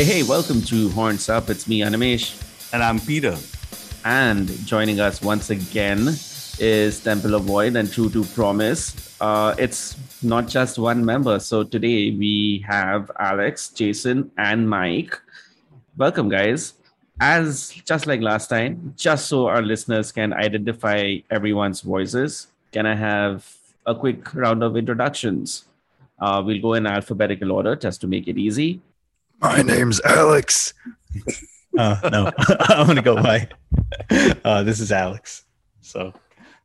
Hey, hey, welcome to Horns Up. It's me, Animesh. And I'm Peter. And joining us once again is Temple of Void and True to Promise. Uh, it's not just one member. So today we have Alex, Jason, and Mike. Welcome, guys. As just like last time, just so our listeners can identify everyone's voices, can I have a quick round of introductions? Uh, we'll go in alphabetical order just to make it easy. My name's Alex. uh, no, I'm gonna go by. Uh, this is Alex. So,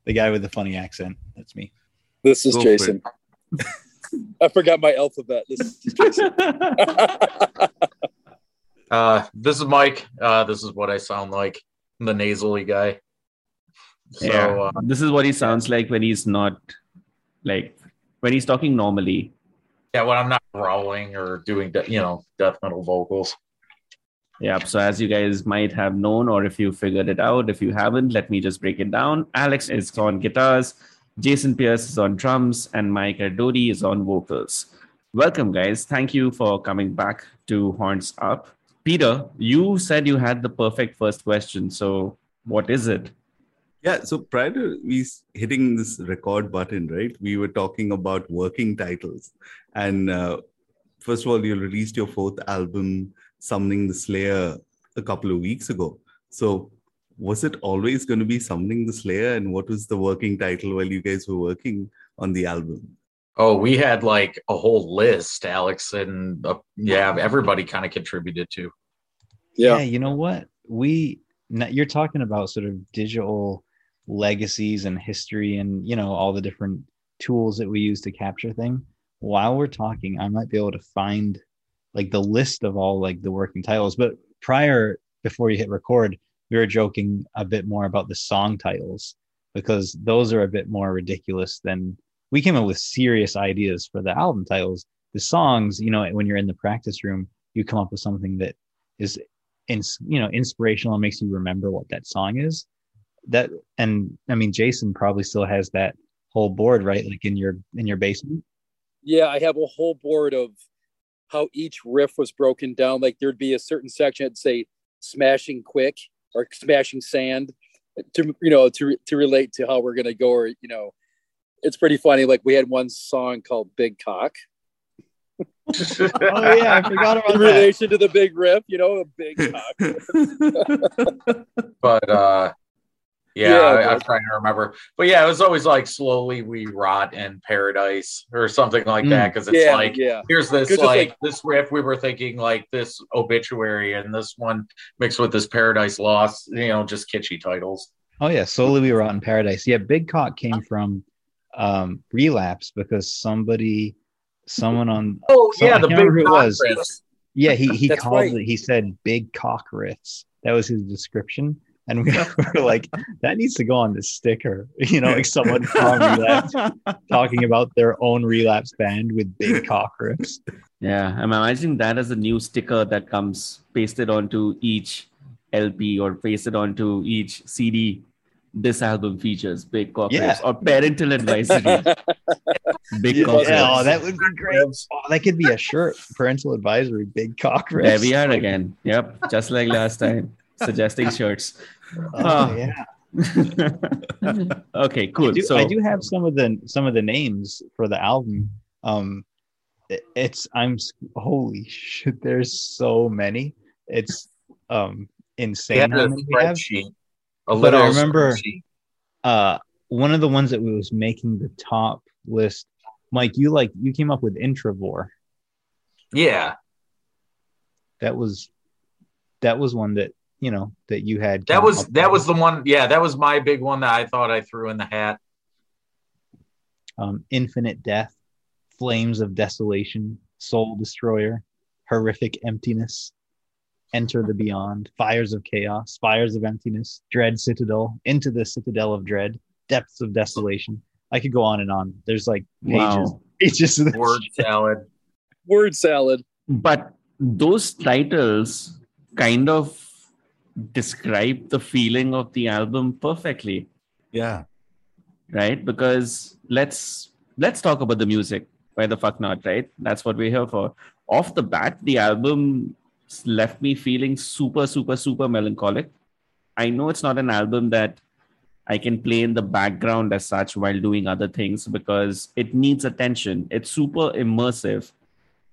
the guy with the funny accent. That's me. This is go Jason. I forgot my alphabet. This is Jason. uh, this is Mike. Uh, this is what I sound like. I'm the nasally guy. So, yeah, uh, this is what he sounds like when he's not like when he's talking normally yeah, when I'm not growling or doing, you know, death metal vocals. Yeah. So as you guys might have known, or if you figured it out, if you haven't, let me just break it down. Alex is on guitars, Jason Pearce is on drums, and Mike Erdody is on vocals. Welcome, guys. Thank you for coming back to Horns Up. Peter, you said you had the perfect first question. So what is it? Yeah, so prior to we hitting this record button, right, we were talking about working titles. And uh, first of all, you released your fourth album, Summoning the Slayer, a couple of weeks ago. So was it always going to be Summoning the Slayer? And what was the working title while you guys were working on the album? Oh, we had like a whole list, Alex, and uh, yeah, everybody kind of contributed to. Yeah. yeah, you know what? We you're talking about sort of digital legacies and history and you know all the different tools that we use to capture thing while we're talking i might be able to find like the list of all like the working titles. But prior before you hit record we were joking a bit more about the song titles because those are a bit more ridiculous than we came up with serious ideas for the album titles. The songs you know when you're in the practice room you come up with something that is in, you know inspirational and makes you remember what that song is that and i mean jason probably still has that whole board right? Like in your in your basement? Yeah i have a whole board of how each riff was broken down. Like there'd be a certain section that say smashing quick or smashing sand to you know to to relate to how we're gonna go or you know. It's pretty funny like we had one song called big cock. Oh yeah, I forgot about in that. relation to the big riff, you know, a big cock. but uh yeah, yeah I, am trying to remember. But yeah, it was always like slowly we rot in paradise or something like mm. that. Cause it's yeah, like, yeah. here's this like, like, this riff. We were thinking like this obituary and this one mixed with this paradise lost, you know, just kitschy titles. Oh yeah. Slowly we rot in paradise. Yeah. Big cock came from um relapse because somebody, someone on, oh yeah, the big who it was. Riffs. Yeah. He, he called right. it, he said big cock riffs. That was his description and we were like, that needs to go on the sticker. You know, like someone from relapse talking about their own relapse band with big cock riffs. Yeah, I'm imagining that as a new sticker that comes pasted onto each LP or pasted onto each CD. This album features big cock yeah. riffs or parental advisory. big yeah, cock yeah, Oh, that would be great. Oh, that could be a shirt. Parental advisory, big cock riffs. There we are again. Yep, just like last time suggesting shirts. Oh, yeah. okay, cool. I do, so I do have some of the some of the names for the album. Um, it's I'm holy shit. There's so many. It's um insane how many we have. But I remember uh one of the ones that we was making the top list. Mike, you like you came up with Introvore. Yeah, that was that was one that you know that you had that was that was the one yeah that was my big one that i thought i threw in the hat. Um infinite death flames of desolation soul destroyer horrific emptiness enter the beyond fires of chaos fires of emptiness dread citadel into the citadel of dread depths of desolation. I could go on and on. There's like pages wow. pages of word salad. Word salad. But those titles kind of describe the feeling of the album perfectly. Yeah. Right? Because let's let's talk about the music. Why the fuck not, right? That's what we're here for. Off the bat, the album left me feeling super, super, super melancholic. I know it's not an album that I can play in the background as such while doing other things because it needs attention. It's super immersive.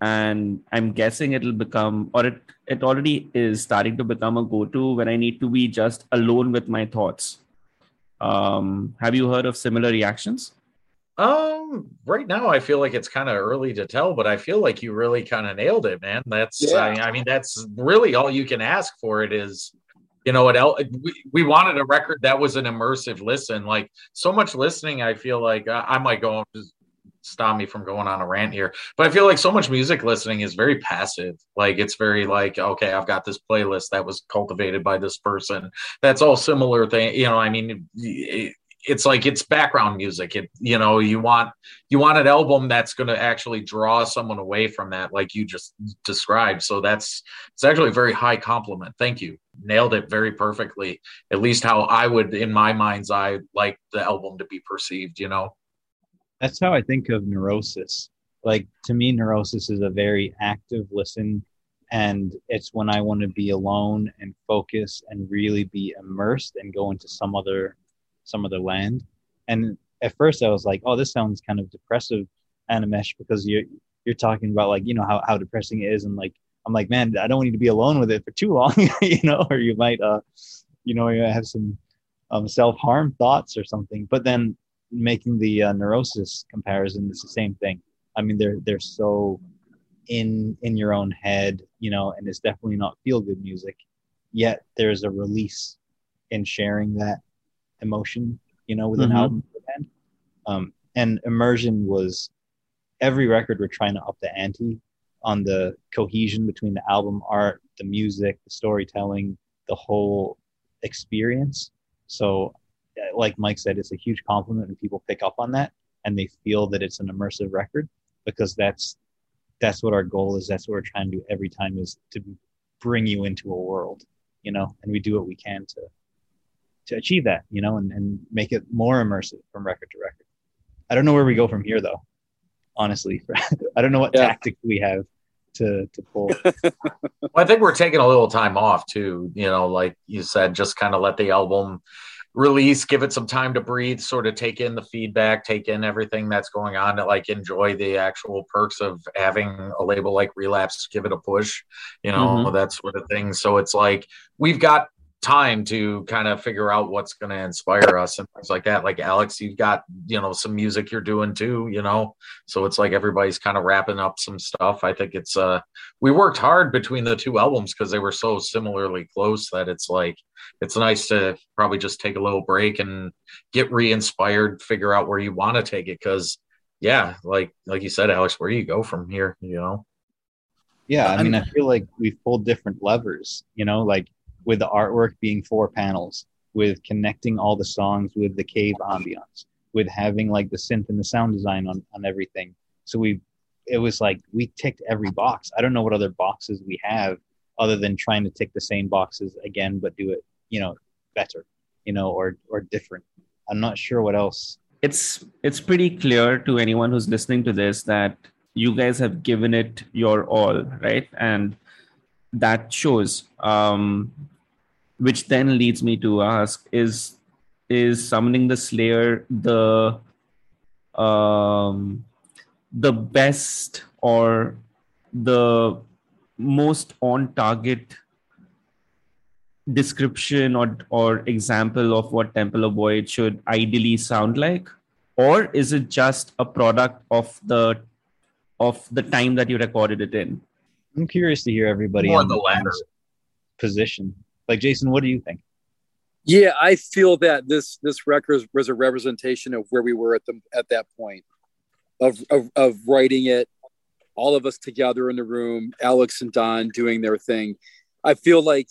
And I'm guessing it'll become, or it, it already is starting to become a go to when I need to be just alone with my thoughts. Um, have you heard of similar reactions? Um, right now I feel like it's kind of early to tell, but I feel like you really kind of nailed it, man. That's yeah. I, I, mean, that's really all you can ask for. It is, you know, it. We, we wanted a record that was an immersive listen. Like so much listening, I feel like I, I might go just stop me from going on a rant here, but I feel like so much music listening is very passive. Like it's very like, okay, I've got this playlist that was cultivated by this person. That's all similar thing. You know, I mean, it, it's like it's background music it you know you want you want an album that's going to actually draw someone away from that like you just described so that's it's actually a very high compliment thank you nailed it very perfectly at least how i would in my mind's eye like the album to be perceived you know that's how i think of neurosis like to me neurosis is a very active listen and it's when i want to be alone and focus and really be immersed and go into some other some other land. And at first I was like, oh, this sounds kind of depressive, Animesh, because you're you're talking about like, you know, how, how depressing it is. And like I'm like, man, I don't need to be alone with it for too long, you know, or you might uh you know, you have some um self-harm thoughts or something. But then making the uh, neurosis comparison it's the same thing. I mean, they're they're so in in your own head, you know, and it's definitely not feel good music. Yet there's a release in sharing that emotion, you know, with an mm-hmm. album. Um, and immersion was every record we're trying to up the ante on the cohesion between the album art, the music, the storytelling, the whole experience. So, like Mike said, it's a huge compliment when people pick up on that and they feel that it's an immersive record because that's that's what our goal is. That's what we're trying to do every time is to bring you into a world, you know, and we do what we can to to achieve that, you know, and, and make it more immersive from record to record. I don't know where we go from here though. Honestly, I don't know what yeah. tactics we have to to pull. well, I think we're taking a little time off too. You know, like you said, just kind of let the album release, give it some time to breathe, sort of take in the feedback, take in everything that's going on, to like enjoy the actual perks of having a label like Relapse give it a push, you know, mm-hmm. that sort of thing. So it's like we've got time to kind of figure out what's going to inspire us and things like that. Like Alex, you've got, you know, some music you're doing too, you know, so it's like everybody's kind of wrapping up some stuff. I think it's, uh, we worked hard between the two albums because they were so similarly close that it's like, it's nice to probably just take a little break and get re-inspired, figure out where you want to take it. Cause yeah, like, like you said, Alex, where do you go from here, you know? Yeah. I mean, I feel like we've pulled different levers, you know, like, with the artwork being four panels, with connecting all the songs with the cave ambiance, with having like the synth and the sound design on, on everything. So we, it was like we ticked every box. I don't know what other boxes we have other than trying to tick the same boxes again, but do it, you know, better, you know, or or different. I'm not sure what else. It's it's pretty clear to anyone who's listening to this that you guys have given it your all, right? And that shows. Um, which then leads me to ask is is summoning the slayer the um the best or the most on target description or or example of what temple of void should ideally sound like? Or is it just a product of the of the time that you recorded it in? I'm curious to hear everybody on the latter. position like Jason, what do you think? Yeah, I feel that this this record was a representation of where we were at the at that point of of, of writing it, all of us together in the room, Alex and Don doing their thing. I feel like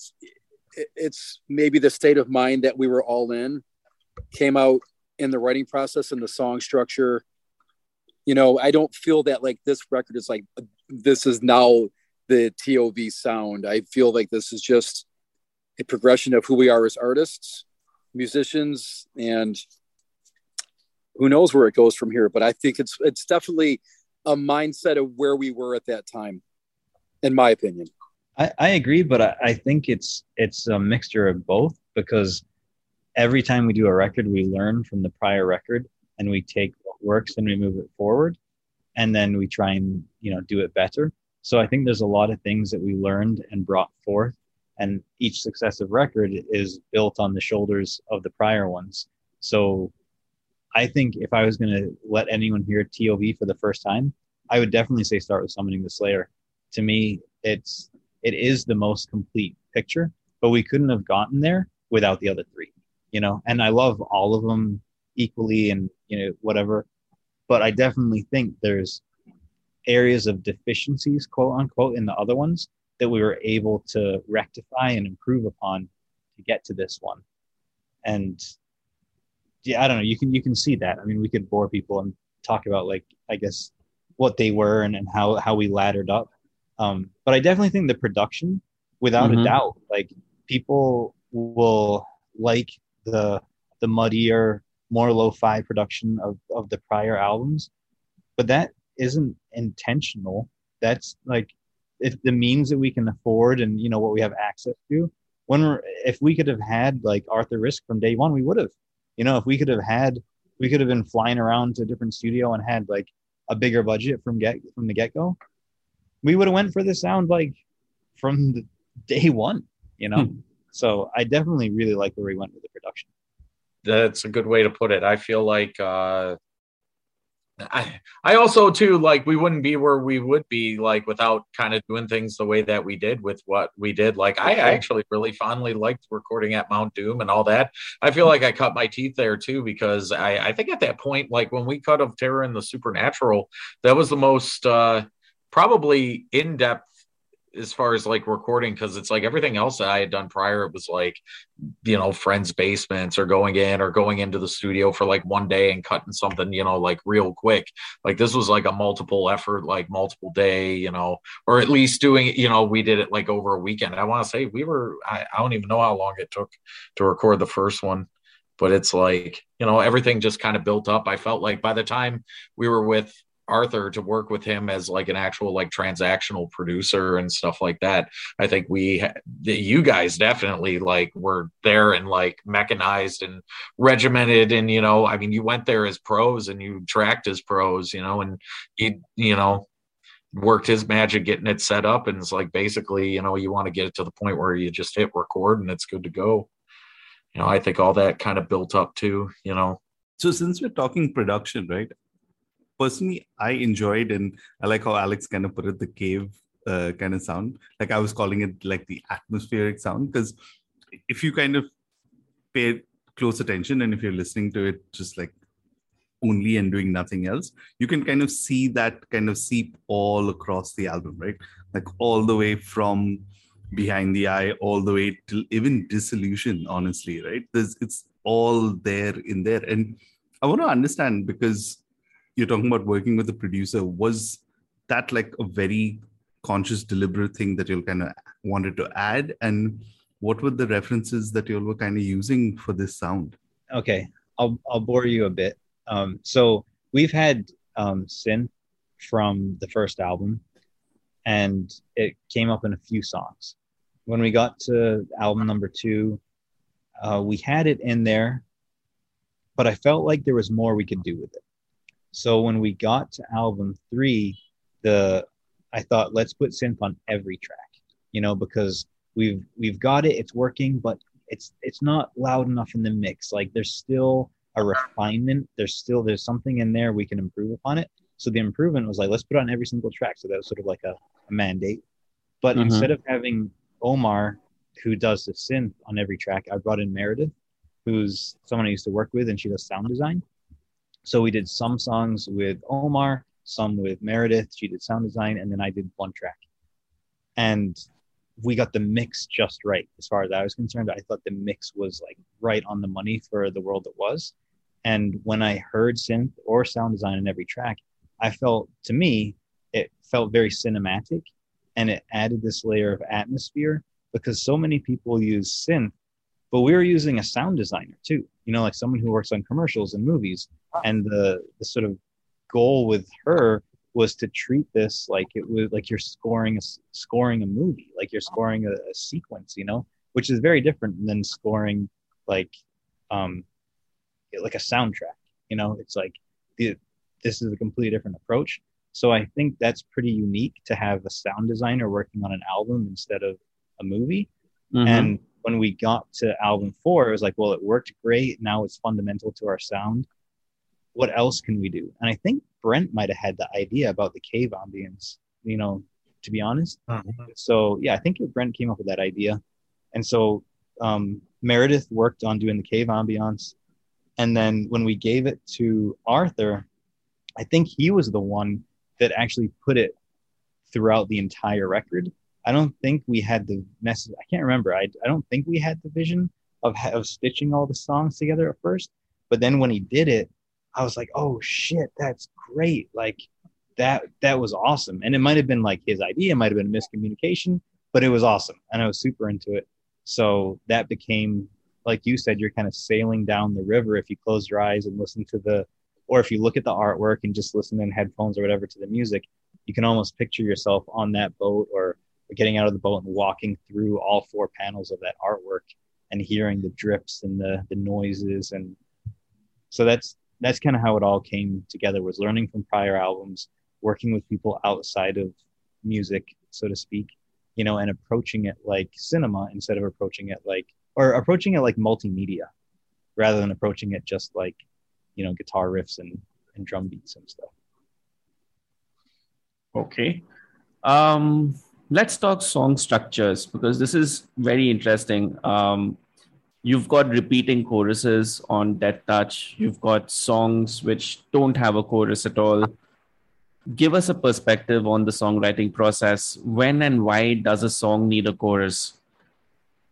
it's maybe the state of mind that we were all in came out in the writing process and the song structure. You know, I don't feel that like this record is like this is now the TOV sound. I feel like this is just a progression of who we are as artists, musicians, and who knows where it goes from here. But I think it's it's definitely a mindset of where we were at that time, in my opinion. I, I agree, but I, I think it's it's a mixture of both because every time we do a record, we learn from the prior record and we take what works and we move it forward, and then we try and you know do it better. So I think there's a lot of things that we learned and brought forth, and each successive record is built on the shoulders of the prior ones. So I think if I was going to let anyone hear TOV for the first time, I would definitely say start with summoning the Slayer. To me, it's it is the most complete picture, but we couldn't have gotten there without the other three, you know. And I love all of them equally, and you know whatever. But I definitely think there's areas of deficiencies, quote unquote, in the other ones that we were able to rectify and improve upon to get to this one. And yeah, I don't know. You can you can see that. I mean, we could bore people and talk about like I guess what they were and, and how how we laddered up. Um, but I definitely think the production, without mm-hmm. a doubt, like people will like the the muddier, more lo-fi production of of the prior albums, but that isn't intentional. That's like if the means that we can afford and you know what we have access to. When we're if we could have had like Arthur Rizk from day one, we would have you know, if we could have had, we could have been flying around to a different studio and had like a bigger budget from get from the get go, we would have went for the sound like from the day one. You know, hmm. so I definitely really like where we went with the production. That's a good way to put it. I feel like uh, I I also too like we wouldn't be where we would be like without kind of doing things the way that we did with what we did. Like I actually really fondly liked recording at Mount Doom and all that. I feel like I cut my teeth there too because I I think at that point like when we cut of Terror and the Supernatural that was the most uh probably in depth as far as like recording because it's like everything else that I had done prior, it was like, you know, friends' basements or going in or going into the studio for like one day and cutting something, you know, like real quick. Like this was like a multiple effort, like multiple day, you know, or at least doing, you know, we did it like over a weekend. I want to say we were, I, I don't even know how long it took to record the first one but it's like you know everything just kind of built up i felt like by the time we were with Arthur to work with him as like an actual like transactional producer and stuff like that. I think we, you guys definitely like were there and like mechanized and regimented. And, you know, I mean, you went there as pros and you tracked as pros, you know, and you, you know, worked his magic getting it set up. And it's like basically, you know, you want to get it to the point where you just hit record and it's good to go. You know, I think all that kind of built up too, you know. So since we're talking production, right? Personally I enjoyed and I like how Alex kind of put it the cave uh, kind of sound. Like I was calling it like the atmospheric sound because if you kind of pay close attention and if you're listening to it just like only and doing nothing else, you can kind of see that kind of seep all across the album, right? Like all the way from behind the eye, all the way to even dissolution, honestly, right? There's it's all there in there. And I want to understand because you're talking about working with a producer was that like a very conscious deliberate thing that you'll kind of wanted to add? And what were the references that you were kind of using for this sound? Okay i'll i'll bore you a bit. Um, so we've had um, synth from the first album and it came up in a few songs. When we got to album number two uh, we had it in there but i felt like there was more we could do with it so when we got to album three, the I thought let's put synth on every track, you know, because we've we've got it, it's working, but it's it's not loud enough in the mix. Like there's still a refinement. There's still there's something in there we can improve upon it. So the improvement was like let's put on every single track. So that was sort of like a, a mandate. But mm-hmm. instead of having Omar who does the synth on every track, I brought in Meredith, who's someone I used to work with, and she does sound design. So we did some songs with Omar, some with Meredith. She did sound design, and then I did one track. And we got the mix just right as far as I was concerned. I thought the mix was like right on the money for the world it was. And when I heard synth or sound design in every track, I felt to me it felt very cinematic and it added this layer of atmosphere because so many people use synth, but we were using a sound designer too, you know, like someone who works on commercials and movies and the the sort of goal with her was to treat this like it was like you're scoring a scoring a movie, like you're scoring a, a sequence, you know, which is very different than scoring like um like a soundtrack. You know, it's like the, this is a completely different approach. So I think that's pretty unique to have a sound designer working on an album instead of a movie. Mm-hmm. And when we got to album four, it was like, well, it worked great. Now it's fundamental to our sound. What else can we do? And I think Brent might have had the idea about the cave ambience, you know, to be honest. Mm-hmm. So yeah, I think Brent came up with that idea. And so um, Meredith worked on doing the cave ambiance. And then when we gave it to Arthur, I think he was the one that actually put it throughout the entire record. I don't think we had the message. I can't remember. I, I don't think we had the vision of, of stitching all the songs together at first. But then when he did it, I was like, oh shit, that's great. Like that, that was awesome. And it might have been like his idea, it might have been a miscommunication, but it was awesome. And I was super into it. So that became, like you said, you're kind of sailing down the river if you close your eyes and listen to the, or if you look at the artwork and just listen in headphones or whatever to the music, you can almost picture yourself on that boat or getting out of the boat and walking through all four panels of that artwork and hearing the drips and the, the noises and so that's that's kind of how it all came together was learning from prior albums working with people outside of music so to speak you know and approaching it like cinema instead of approaching it like or approaching it like multimedia rather than approaching it just like you know guitar riffs and, and drum beats and stuff. Okay. Um let's talk song structures because this is very interesting. Um you've got repeating choruses on death touch. You've got songs which don't have a chorus at all. Give us a perspective on the songwriting process. When and why does a song need a chorus?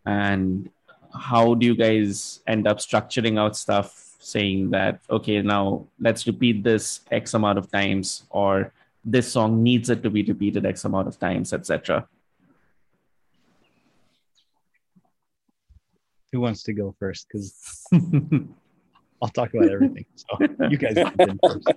And how do you guys end up structuring out stuff saying that okay now let's repeat this x amount of times or this song needs it to be repeated x amount of times etc who wants to go first? Because i'll talk about everything. So you guys first.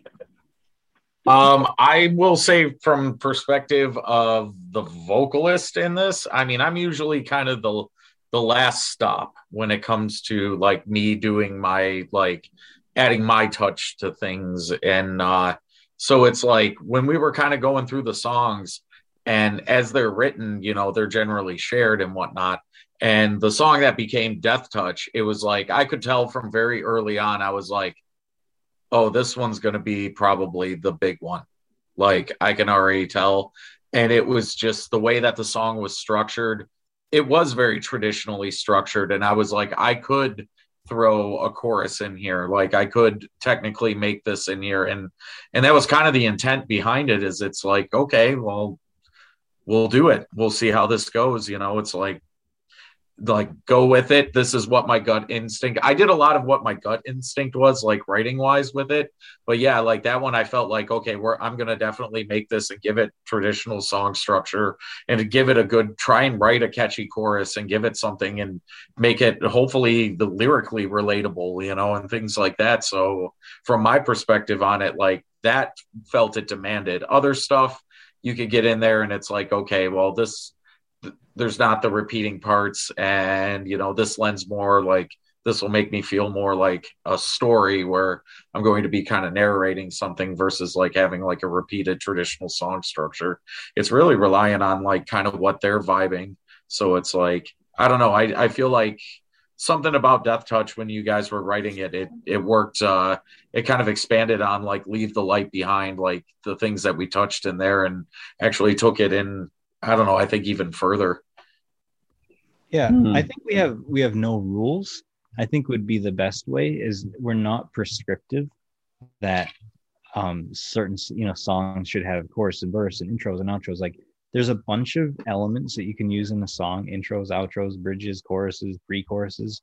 Um i will say from perspective of the vocalist in this i mean i'm usually kind of the the last stop when it comes to like me doing my like adding my touch to things. And uh so it's like when we were kind of going through the songs and as they're written you know they're generally shared and whatnot. And the song that became death touch it was like i could tell from very early on i was like oh this one's going to be probably the big one. Like i can already tell. And it was just the way that the song was structured it was very traditionally structured. And i was like i could throw a chorus in here. Like i could technically make this in here. And and that was kind of the intent behind it is it's like okay well we'll do it. We'll see how this goes you know it's like like go with it. This is what my gut instinct i did a lot of what my gut instinct was like writing wise with it. But yeah like that one i felt like okay we're i'm gonna definitely make this and give it traditional song structure and give it a good try and write a catchy chorus and give it something and make it hopefully the lyrically relatable you know and things like that. So from my perspective on it like that felt it demanded. Other stuff you could get in there and it's like okay well this there's not the repeating parts and you know this lends more like this will make me feel more like a story where i'm going to be kind of narrating something versus like having like a repeated traditional song structure. It's really relying on like kind of what they're vibing. So it's like i don't know i, I feel like something about death touch when you guys were writing it it it worked uh it kind of expanded on like leave the light behind like the things that we touched in there and actually took it in I don't know. I think even further. Yeah, hmm. I think we have we have no rules. I think would be the best way is we're not prescriptive that um certain you know songs should have chorus and verse and intros and outros like there's a bunch of elements that you can use in a song intros outros bridges choruses pre-choruses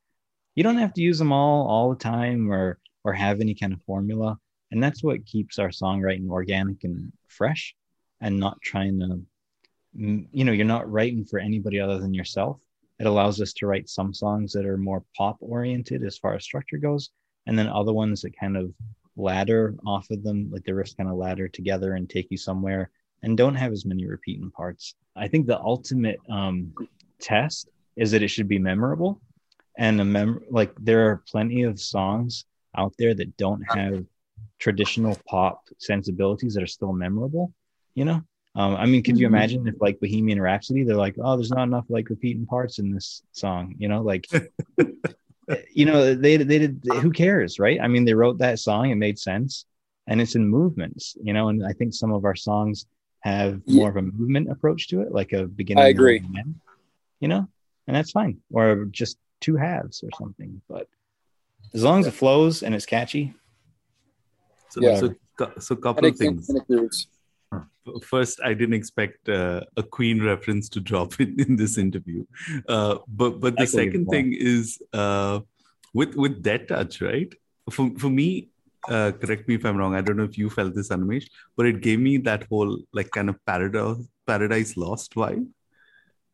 you don't have to use them all all the time or or have any kind of formula. And that's what keeps our songwriting organic and fresh and not trying to you know you're not writing for anybody other than yourself. It allows us to write some songs that are more pop oriented as far as structure goes and then other ones that kind of ladder off of them, like the riffs kind of ladder together and take you somewhere, and don't have as many repeating parts. I think the ultimate um, test is that it should be memorable, and a mem- like there are plenty of songs out there that don't have traditional pop sensibilities that are still memorable. You know, um, I mean, could you Mhm. imagine if like Bohemian Rhapsody, they're like, oh, there's not enough like repeating parts in this song, you know, like, you know, they they did. Who cares, right? I mean, they wrote that song, it made sense, and it's in movements, you know. And I think some of our songs have Yeah. more of a movement approach to it, like a beginning. I agree. end, you know, and that's fine, or just two halves or something. But as long as it flows and it's catchy, So, Yeah. so, so couple of things. First, I didn't expect uh, a Queen reference to drop in, in this interview, uh, but but the second thing is uh, with with Death Touch, right? For for me, uh, correct me if I'm wrong. I don't know if you felt this, Animesh, but it gave me that whole like kind of paradise paradise lost vibe.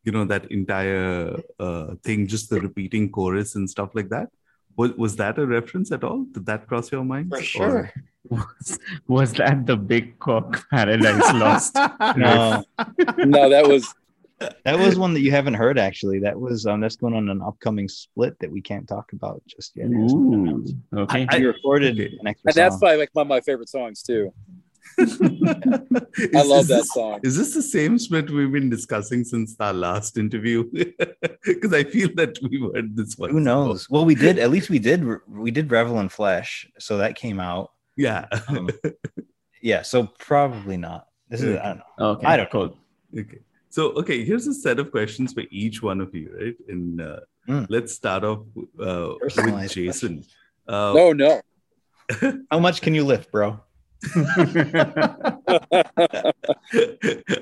You know that entire uh, thing, just the repeating chorus and stuff like that. Was was that a reference at all? Did that cross your mind? for Or- sure. Was, was that the big cock paradise lost? No, No, that was that was one that you haven't heard actually. That was um that's going on an upcoming split that we can't talk about just yet. It hasn't been Ooh, announced. okay. we recorded okay. an extra and that's song. probably like one of my favorite songs too. I Is- love that this- song. Is this the same split we've been discussing since our last interview? Because I feel that we've heard this one. Who knows? Well, we did. At least we did. We did Revel in Flesh, so that came out. Yeah. Um, yeah. So probably not. This is. I don't know. Okay, I don't cool. okay. So, okay, here's a set of questions for each one of you, right? And uh, Mm. let's start off uh, with Jason. Uh, No, no. How much can you lift, bro?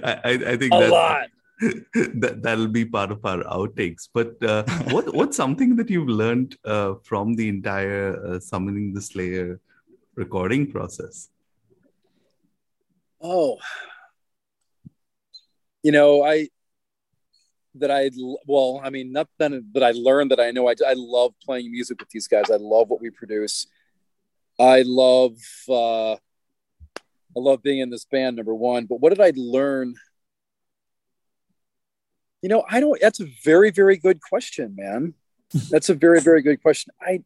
I, I, think A that, lot. that that'll be part of our outtakes. But uh, what what's something that you've learned uh, from the entire uh, summoning the Slayer recording process? Oh, you know, I that I well, I mean, not that I learned that I know I I love playing music with these guys. I love what we produce. I love uh, I love being in this band. Number one, but what did I learn? You know, I don't. That's a very very good question, man. That's a very very good question. I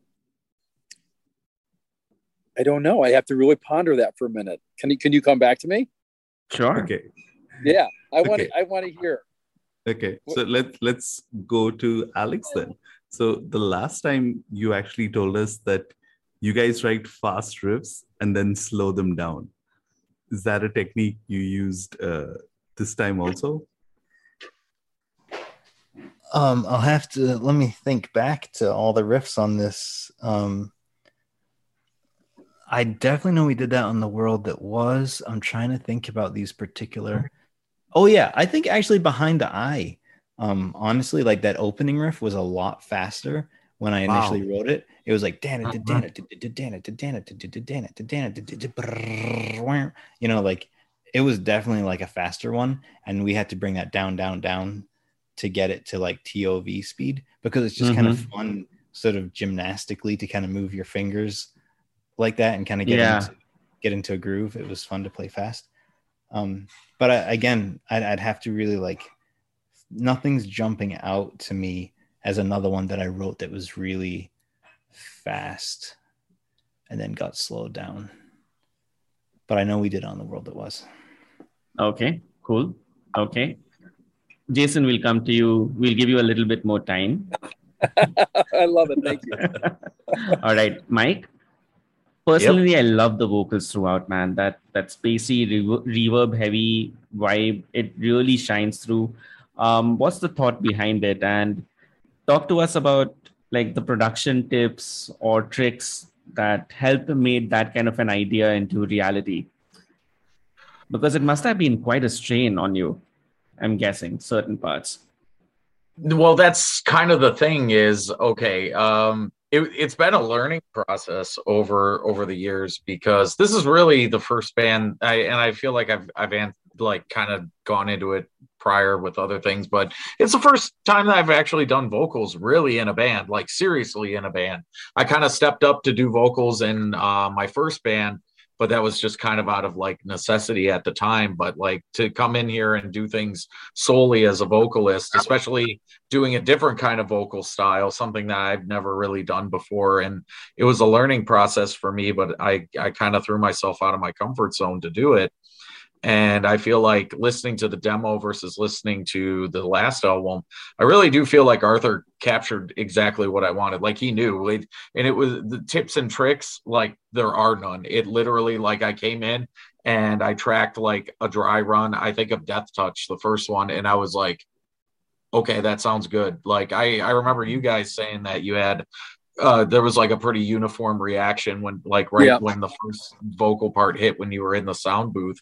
I don't know. I have to really ponder that for a minute. Can you can you come back to me? Sure. Okay. Yeah, I want Okay. I want to hear. Okay, so let let's go to Alex then. So the last time you actually told us that you guys write fast riffs and then slow them down. Is that a technique you used uh, this time also? Um, I'll have to let me think back to all the riffs on this. Um, I definitely know we did that on the world that was. I'm trying to think about these particular. Oh yeah, I think actually behind the eye. Um, honestly, like that opening riff was a lot faster when I Wow. initially wrote it. It was like dan it dan it dan it dan it dan it dan it you know, like it was definitely like a faster one, and we had to bring that down, down, down to get it to like TOV speed because it's just kind of fun, sort of gymnastically to kind of move your fingers like that and kind of get Yeah. into, get into a groove. It was fun to play fast. Um, but I, again, I'd, I'd have to really like nothing's jumping out to me as another one that I wrote that was really fast and then got slowed down. But I know we did on the world it was. Okay, cool. Okay. Jason, we'll come to you. We'll give you a little bit more time. I love it. Thank you. All right, Mike. Personally, I love the vocals throughout, man. That that spacey, rever- reverb heavy vibe, it really shines through. Um, what's the thought behind it? And talk to us about like the production tips or tricks that help made that kind of an idea into reality. Because it must have been quite a strain on you, I'm guessing, certain parts. well that's kind of the thing is okay um it, it's been a learning process over over the years because this is really the first band I, and i feel like i've i've an- like kind of gone into it prior with other things, but it's the first time that I've actually done vocals really in a band, like seriously in a band. I kind of stepped up to do vocals in uh, my first band, but that was just kind of out of like necessity at the time. But like to come in here and do things solely as a vocalist, especially doing a different kind of vocal style, something that I've never really done before. And it was a learning process for me, but I, I kind of threw myself out of my comfort zone to do it and I feel like listening to the demo versus listening to the last album, I really do feel like Arthur captured exactly what I wanted. Like he knew, and it was the tips and tricks. Like there are none. It literally, like I came in and I tracked like a dry run. I think of Death Touch, the first one, and I was like, okay, that sounds good. Like I, I remember you guys saying that you had uh, there was like a pretty uniform reaction when like right yeah. when the first vocal part hit when you were in the sound booth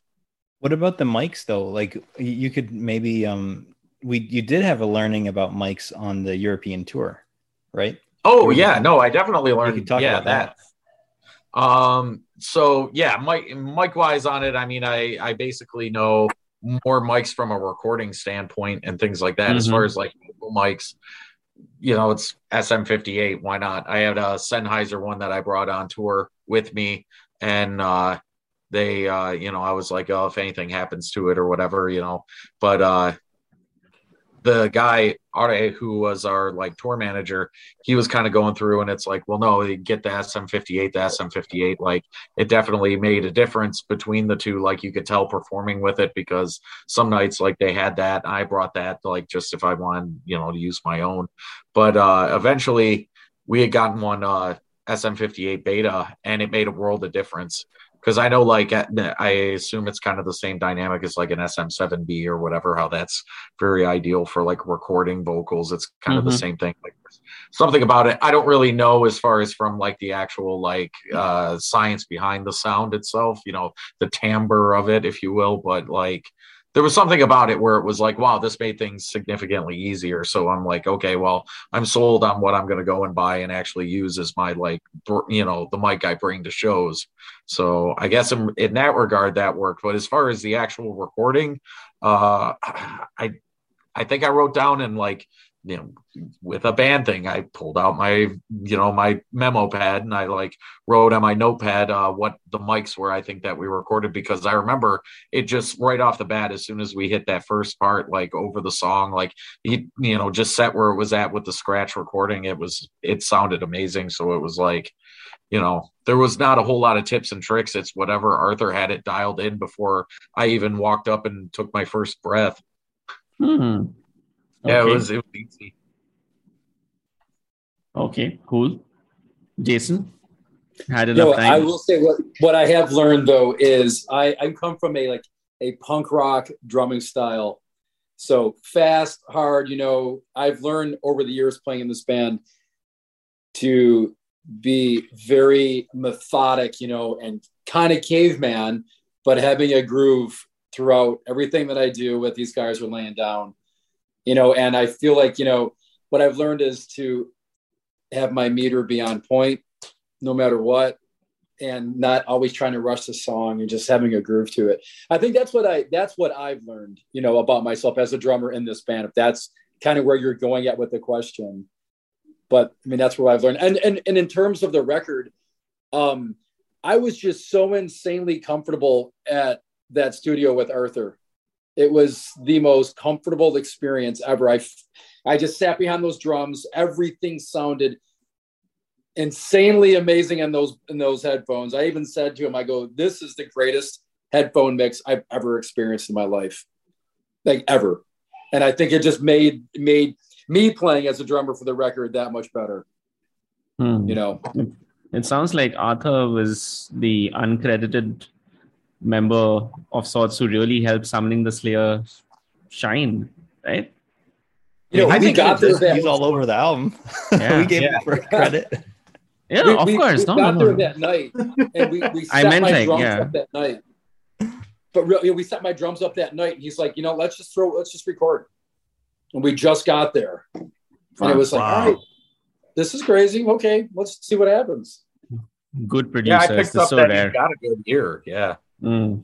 what about the mics though? Like you could maybe um we you did have a learning about mics on the European tour, right? Oh yeah, no, I definitely learned yeah that. that. Um so yeah, mic mic wise on it, I mean I I basically know more mics from a recording standpoint and things like that. Mm-hmm. As far as like mics, you know, it's SM58. Why not? I had a Sennheiser one that I brought on tour with me, and uh, they uh you know i was like oh if anything happens to it or whatever you know but uh the guy Are, who was our like tour manager, he was kind of going through, and it's like, well, no, get the SM58, the SM58. Like, it definitely made a difference between the two. Like, you could tell performing with it because some nights, like, they had that. I brought that, like, just if I wanted, you know, to use my own. But uh, eventually, we had gotten one uh, SM58 beta, and it made a world of difference because I know like I assume it's kind of the same dynamic as like an SM7B or whatever. How that's very ideal for like recording vocals. It's kind mm-hmm. of the same thing. Like something about it I don't really know as far as from like the actual like uh, science behind the sound itself. You know the timbre of it, if you will, but like there was something about it where it was like, wow, this made things significantly easier. So I'm like, okay, well, I'm sold on what I'm going to go and buy and actually use as my like, you know, the mic I bring to shows. So I guess in, in that regard that worked. But as far as the actual recording, uh, I I think I wrote down in like you know with a band thing i pulled out my you know my memo pad and i like wrote on my notepad uh, what the mics were i think that we recorded because i remember it just right off the bat as soon as we hit that first part like over the song like he you know just set where it was at with the scratch recording it was it sounded amazing. So it was like you know there was not a whole lot of tips and tricks. It's whatever arthur had it dialed in before i even walked up and took my first breath. Hmm yeah, okay. it was it was easy. Okay, cool. Jason, had enough no, time. I will say what what I have learned though is I I come from a like a punk rock drumming style, so fast, hard. You know, I've learned over the years playing in this band to be very methodic, you know, and kind of caveman, but having a groove throughout everything that I do. What these guys are laying down you know, and I feel like, you know, what I've learned is to have my meter be on point no matter what and not always trying to rush the song and just having a groove to it. I think that's what I that's what I've learned, you know, about myself as a drummer in this band. If that's kind of where you're going at with the question. But I mean that's what I've learned. And and and in terms of the record, um I was just so insanely comfortable at that studio with Arthur it was the most comfortable experience ever. I, I just sat behind those drums. Everything sounded insanely amazing in those in those headphones. I even said to him, "I go, this is the greatest headphone mix I've ever experienced in my life, like ever." And I think it just made made me playing as a drummer for the record that much better. Hmm. You know, it sounds like Arthur was the uncredited member of sorts who really helped summoning the Slayer shine, right? You know, I think got he's, he's all over the album. Yeah. we gave yeah. him for credit. Yeah, we, of we, course. We no, got no, there no. that night, and we, we set I meant my like, drums yeah. up that night. But really, we set my drums up that night, and he's like, you know, let's just throw, let's just record. And we just got there, and it was like, wow. all right, this is crazy. Okay, let's see what happens. Good producer. Yeah, I picked up so that rare. got a good ear. Yeah. Mm.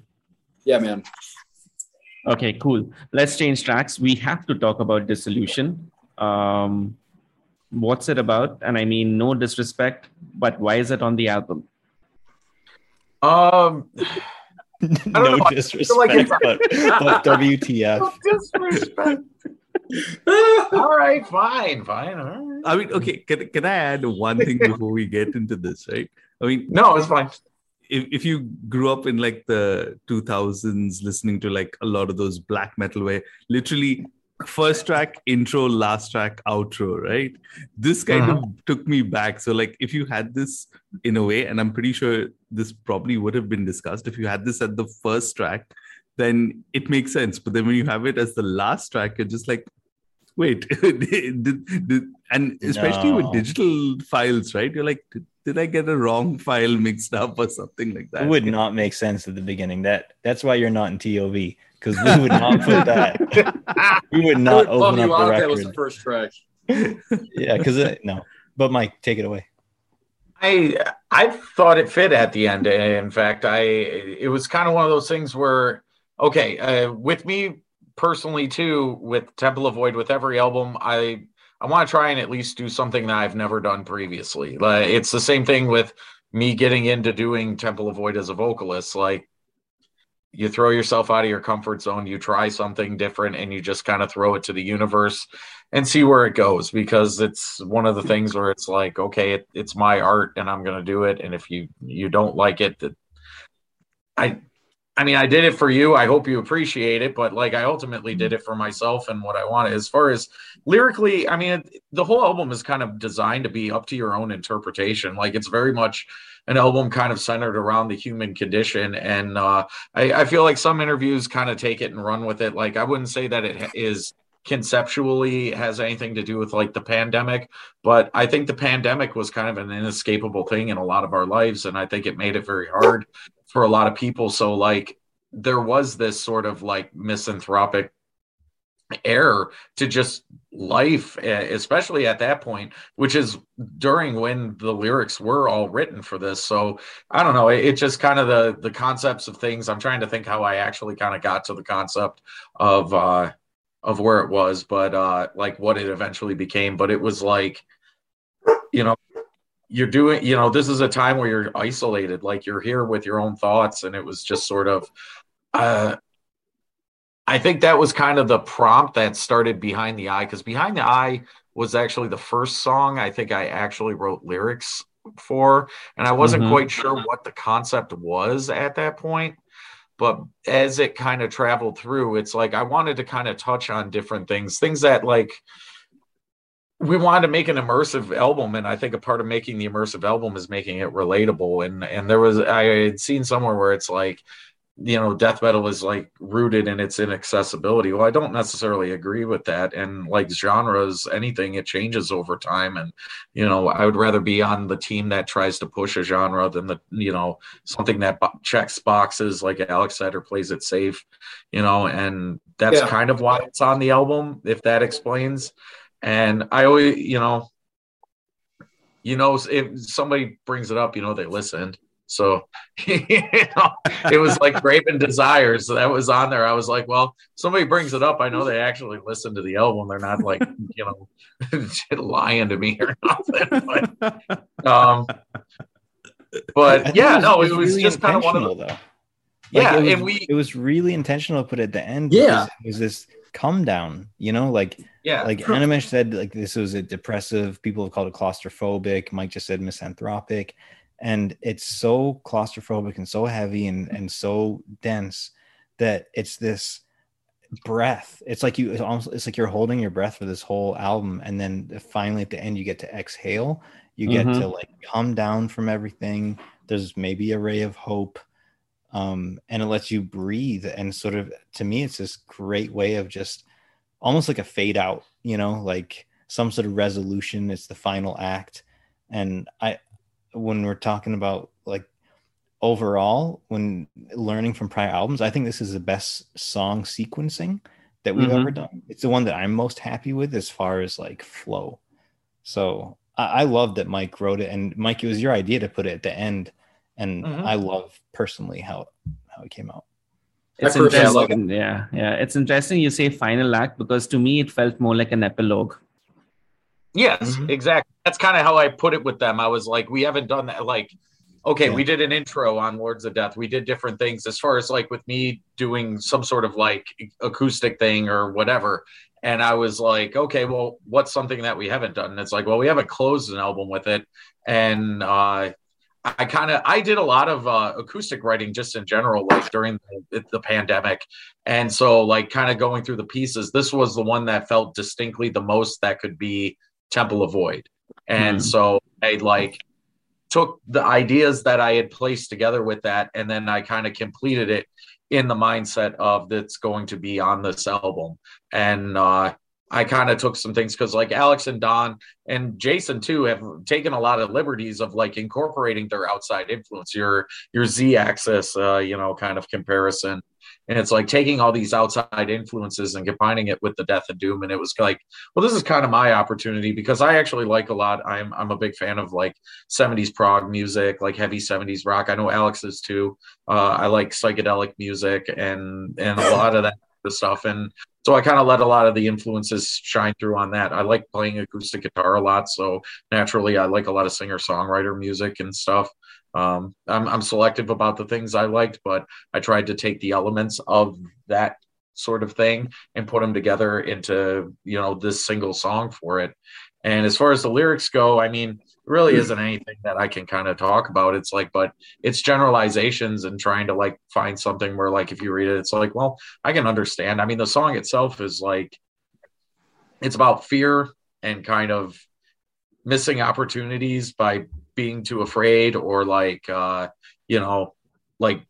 Yeah, man. Okay, cool. Let's change tracks. We have to talk about dissolution. Um, what's it about? And I mean, no disrespect, but why is it on the album? Um, no know. I disrespect, like it's- but, but WTF? No disrespect. all right, fine, fine. All right. I mean, okay, can, can I add one thing before we get into this, right? I mean, No, it's fine. If, if you grew up in like the 2000s listening to like a lot of those black metal where literally first track intro last track outro right? This kind of uh-huh. took me back. So like if you had this in a way and i'm pretty sure this probably would have been discussed if you had this at the first track then it makes sense. But then when you have it as the last track you're just like wait did, did, and especially with digital files right you're like did, did i get a wrong file mixed up or something like that It would not make sense at the beginning. That that's why you're not in TOV because we would not put that. We would I not would open up the out if that was the record. first track. Yeah, because no. But Mike, take it away. I I thought it fit at the end. In fact, I it was kind of one of those things where okay, uh, with me personally too, with Temple of Void, with every album, I I want to try and at least do something that I've never done previously. Like it's the same thing with me getting into doing Temple of Void as a vocalist. Like you throw yourself out of your comfort zone, you try something different, and you just kind of throw it to the universe and see where it goes because it's one of the things where it's like okay it, it's my art and i'm going to do it and if you you don't like it that i i mean i did it for you. I hope you appreciate it but like i ultimately did it for myself and what i wanted as far as lyrically i mean the whole album is kind of designed to be up to your own interpretation. Like it's very much an album kind of centered around the human condition. And uh i, I feel like some interviews kind of take it and run with it. Like i wouldn't say that it is conceptually has anything to do with like the pandemic but i think the pandemic was kind of an inescapable thing in a lot of our lives and i think it made it very hard for a lot of people. So like there was this sort of like misanthropic air to just life especially at that point which is during when the lyrics were all written for this. So i don't know it, it just kind of the the concepts of things i'm trying to think how i actually kind of got to the concept of uh of where it was, but uh like what it eventually became. But it was like, you know, you're doing, you know, this is a time where you're isolated, like you're here with your own thoughts, and it was just sort of uh I think that was kind of the prompt that started behind the eye, because behind the eye was actually the first song I think I actually wrote lyrics for, and I wasn't Mhm. quite sure what the concept was at that point but as it kind of traveled through it's like i wanted to kind of touch on different things things that like we wanted to make an immersive album and i think a part of making the immersive album is making it relatable. And and there was i had seen somewhere where it's like you know death metal is like rooted in its inaccessibility. Well i don't necessarily agree with that. And like genres anything it changes over time. And you know i would rather be on the team that tries to push a genre than the you know something that checks boxes like alex said or plays it safe you know? And that's Yeah. kind of why it's on the album if that explains. And i always you know you know if somebody brings it up you know they listened so you know it was like Graven Desires that was on there. I was like, well, somebody brings it up. I know they actually listen to the album. They're not like, you know, lying to me or nothing. But, um, but yeah, no, it was really just kind of one of the, intentional, though. yeah, it was, and we, it was really intentional to put at the end. Yeah. it was this come down. You know, like yeah, like Animesh said, like this was a depressive. People have called it claustrophobic. Mike just said misanthropic, and it's so claustrophobic and so heavy and and so dense that it's this breath. It's like you. It's almost. It's like you're holding your breath for this whole album, and then finally at the end you get to exhale. You get Mhm. to like come down from everything. There's maybe a ray of hope. Um, and it lets you breathe and sort of to me it's this great way of just almost like a fade out you know like some sort of resolution it's the final act and i when we're talking about like overall when learning from prior albums i think this is the best song sequencing that we've Mhm. ever done it's the one that i'm most happy with as far as like flow so I, I love that mike wrote it and mike it was your idea to put it at the end and Mhm. i love personally how how it came out It's personally interesting. yeah, yeah. It's interesting you say final act because to me it felt more like an epilogue. Yes, Mhm. exactly. That's kind of how I put it with them. I was like, we haven't done that. Like, okay, Yeah. we did an intro on Lords of Death. We did different things as far as like with me doing some sort of like acoustic thing or whatever. And I was like, okay, well, what's something that we haven't done? And it's like, well, we haven't closed an album with it. And uh, I kind of I did a lot of uh, acoustic writing just in general, like during the, the pandemic, and so like kind of going through the pieces. This was the one that felt distinctly the most that could be Temple of Void, and Mhm. so I like took the ideas that I had placed together with that, and then I kind of completed it in the mindset of that's going to be on this album, and uh, I kind of took some things because like Alex and Don and Jason too have taken a lot of liberties of like incorporating their outside influence, your your Z axis, uh, you know, kind of comparison. And it's like taking all these outside influences and combining it with the Death and Doom. And it was like, well, this is kind of my opportunity because I actually like a lot. I'm I'm a big fan of like 70s prog music, like heavy 70s rock. I know Alex is too. Uh, I like psychedelic music and and a lot of that stuff. And so I kind of let a lot of the influences shine through on that. I like playing acoustic guitar a lot, so naturally I like a lot of singer songwriter music and stuff. Um, I'm, I'm selective about the things I liked, but I tried to take the elements of that sort of thing and put them together into you know this single song for it. And as far as the lyrics go, I mean, really isn't anything that I can kind of talk about. It's like, but it's generalizations and trying to like find something where like if you read it, it's like, well, I can understand. I mean, the song itself is like it's about fear and kind of missing opportunities by being too afraid or like uh you know like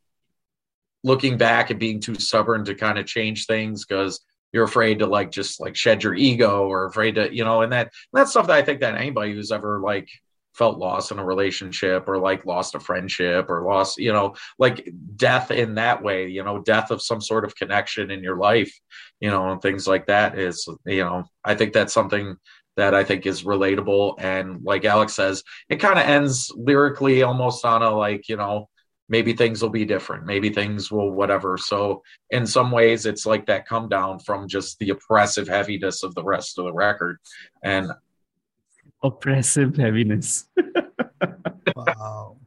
looking back and being too stubborn to kind of change things because you're afraid to like just like shed your ego or afraid to you know and that that's stuff that i think that anybody who's ever like felt lost in a relationship or like lost a friendship or lost you know like death in that way you know death of some sort of connection in your life you know and things like that is you know i think that's something that i think is relatable. And like alex says it kind of ends lyrically almost on a like you know maybe things will be different maybe things will whatever so in some ways it's like that come down from just the oppressive heaviness of the rest of the record and Oppressive heaviness. Wow.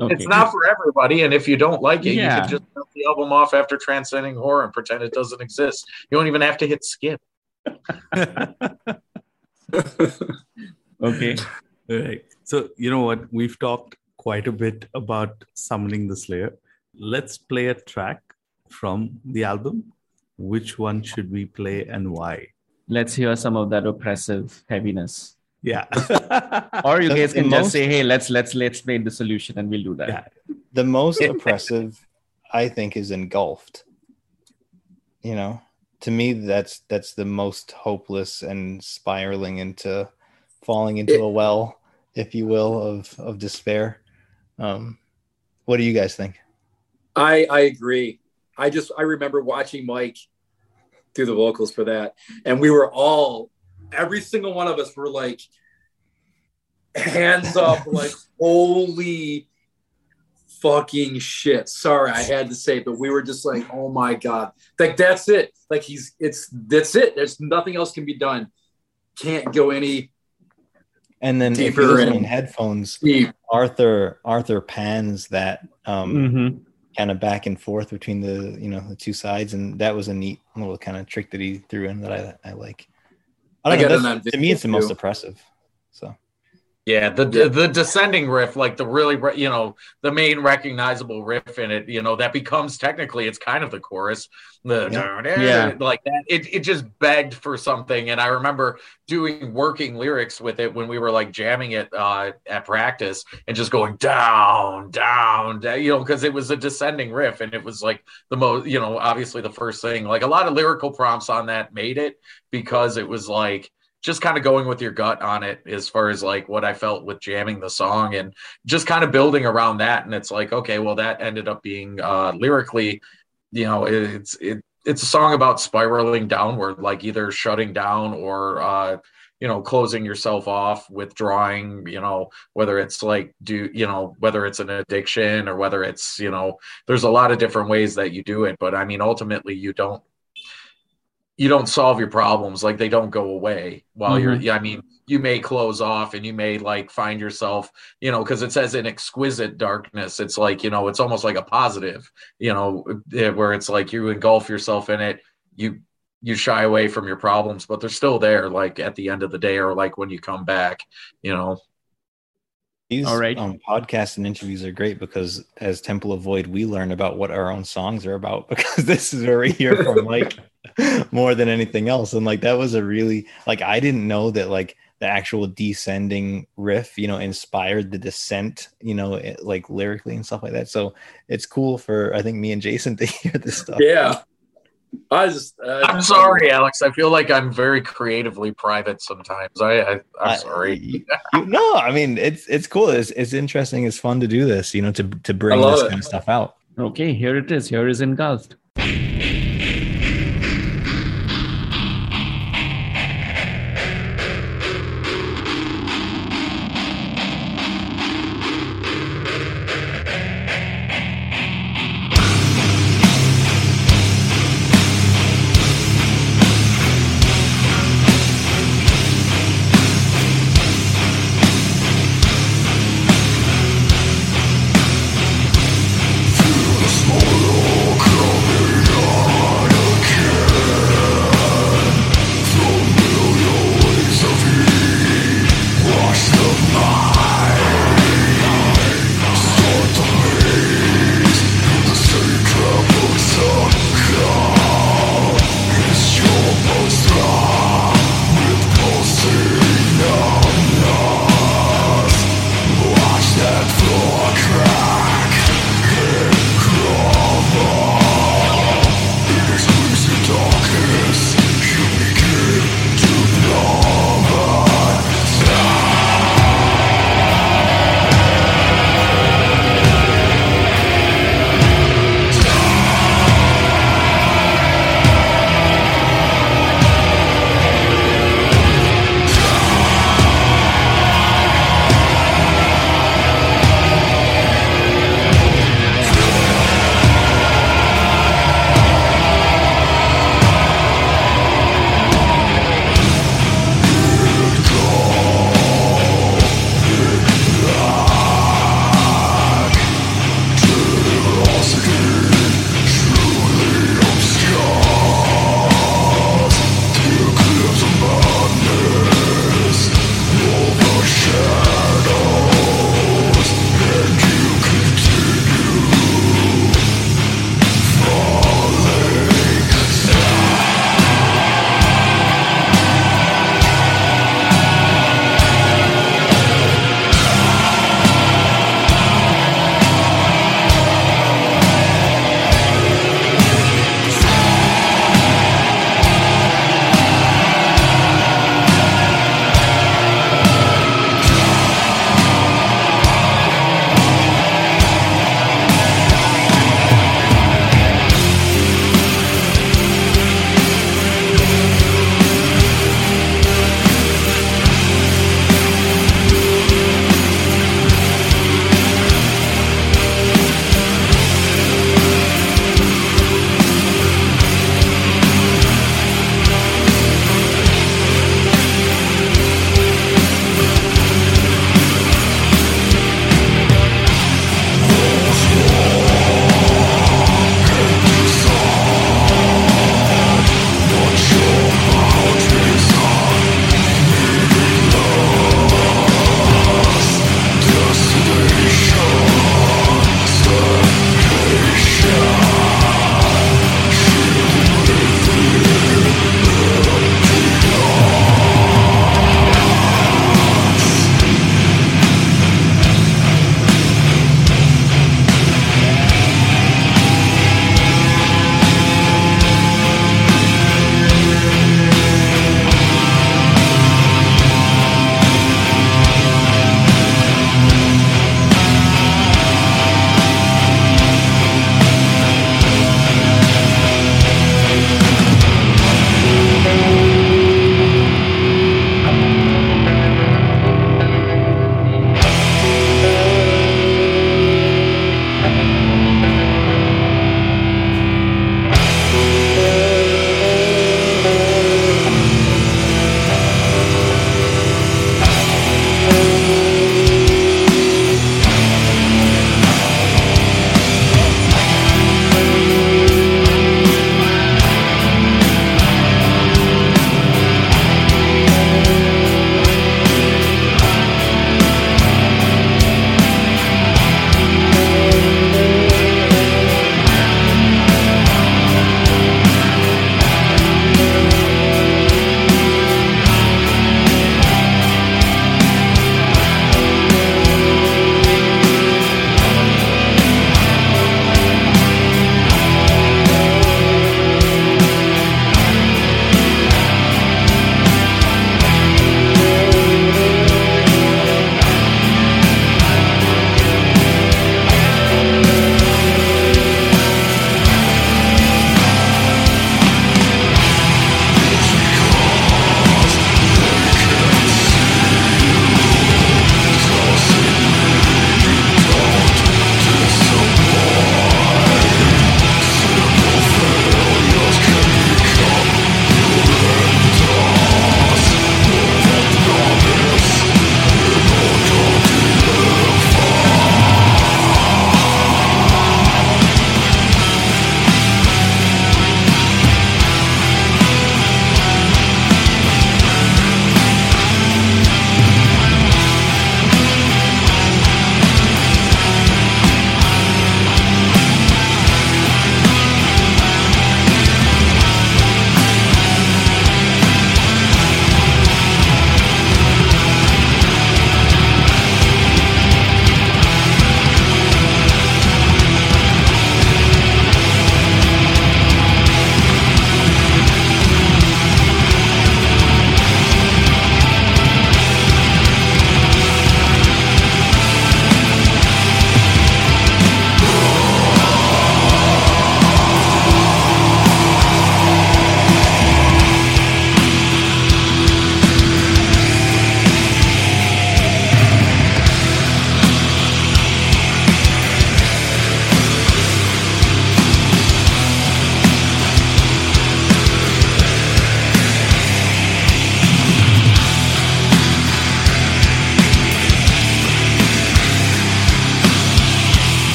Okay. it's not for everybody and if you don't like it Yeah. you can just cut the album off after transcending horror and pretend it doesn't exist you don't even have to hit skip okay. Right. So, you know what? We've talked quite a bit about summoning the Slayer. Let's play a track from the album. Which one should we play and why? Let's hear some of that oppressive heaviness. Yeah. Or you The- guys the can just say, hey, let's let's let's play the solution and we'll do that. Yeah. the most oppressive i think is engulfed you know to me that's that's the most hopeless and spiraling into falling into a well if you will of of despair um what do you guys think I I agree. I just I remember watching Mike do the vocals for that, and we were all every single one of us were like hands up, like holy fucking shit. Sorry, I had to say, it, but we were just like, oh my god, like that's it. Like he's it's that's it. There's nothing else can be done. Can't go any and then if Deeper you listen in. in headphones deep. arthur arthur pans that um Mhm. kind of back and forth between the you know the two sides and that was a neat little kind of trick that he threw in that i i like i I don't know got it that's- on to me it's the most video, too. oppressive so Yeah, the the, the descending riff, like the really, you know, the main recognizable riff in it, you know, that becomes technically it's kind of the chorus, the Yeah. like that. It it just begged for something, and I remember doing working lyrics with it when we were like jamming it uh, at practice and just going down, down, down you know, because it was a descending riff, and it was like the most, you know, obviously the first thing. Like a lot of lyrical prompts on that made it because it was like just kind of going with your gut on it as far as like what I felt with jamming the song and just kind of building around that. And it's like, okay, well, that ended up being uh, lyrically, you know, it's it it's a song about spiraling downward, like either shutting down or uh, you know closing yourself off, withdrawing. You know whether it's like do you know whether it's an addiction or whether it's you know there's a lot of different ways that you do it, but I mean ultimately you don't you don't solve your problems like they don't go away while mm-hmm. you're yeah i mean you may close off and you may like find yourself you know because it says an exquisite darkness it's like you know it's almost like a positive you know eh, where it's like you engulf yourself in it you you shy away from your problems but they're still there like at the end of the day or like when you come back you know these All right. um, podcasts and interviews are great because as Temple of Void, we learn about what our own songs are about because this is where we hear from Mike more than anything else. And like that was a really like I didn't know that like the actual descending riff, you know, inspired the descent, you know, it, like lyrically and stuff like that. So it's cool for I think me and Jason to hear this stuff. Yeah. I just uh, I'm sorry, Alex. I feel like I'm very creatively private sometimes. I, I am sorry. You, you, no, I mean it's it's cool. It's it's interesting. It's fun to do this. You know, to to bring this it. kind of stuff out. Okay, here it is. Here is engulfed.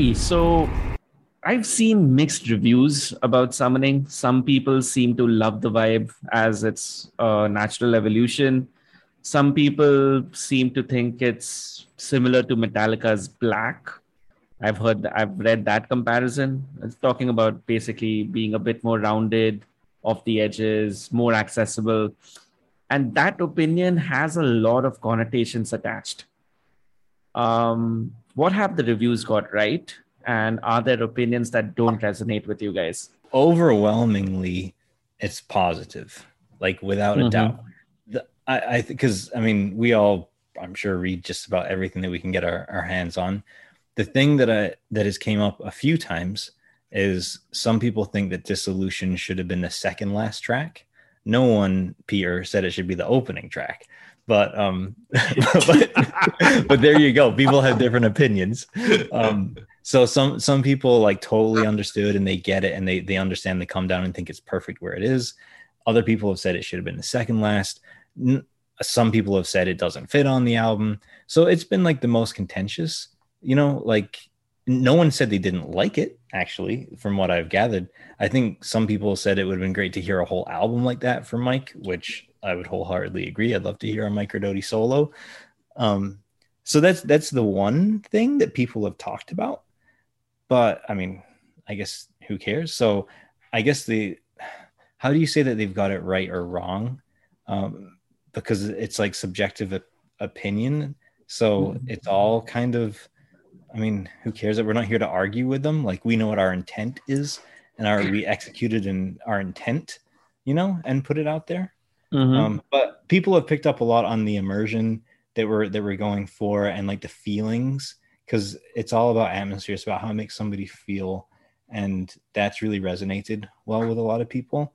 So I've seen mixed reviews about summoning. Some people seem to love the vibe as its uh, natural evolution. Some people seem to think it's similar to Metallica's Black. I've heard, I've read that comparison. It's talking about basically being a bit more rounded, off the edges, more accessible. And that opinion has a lot of connotations attached. Um, what have the reviews got right? And are there opinions that don't resonate with you guys? Overwhelmingly, it's positive, like without a Mhm. doubt. The, I, I because I mean, we all, I'm sure, read just about everything that we can get our, our hands on. The thing that I that has came up a few times is some people think that Dissolution should have been the second last track. No one, Peter, said it should be the opening track. But um, but, but there you go. People have different opinions. Um, so some some people like totally understood and they get it and they they understand. They come down and think it's perfect where it is. Other people have said it should have been the second last. Some people have said it doesn't fit on the album. So it's been like the most contentious. You know, like no one said they didn't like it. Actually, from what I've gathered, I think some people said it would have been great to hear a whole album like that from Mike, which I would wholeheartedly agree. I'd love to hear a Mike Erdody solo. Um, so that's that's the one thing that people have talked about. But I mean, I guess who cares? So I guess the how do you say that they've got it right or wrong? Um, because it's like subjective op- opinion. So it's all kind of I mean, who cares that we're not here to argue with them? Like we know what our intent is and are we executed in our intent, you know, and put it out there. Mhm. Um, but people have picked up a lot on the immersion that we're that we're going for and like the feelings because it's all about atmosphere. It's about how it makes somebody feel, and that's really resonated well with a lot of people.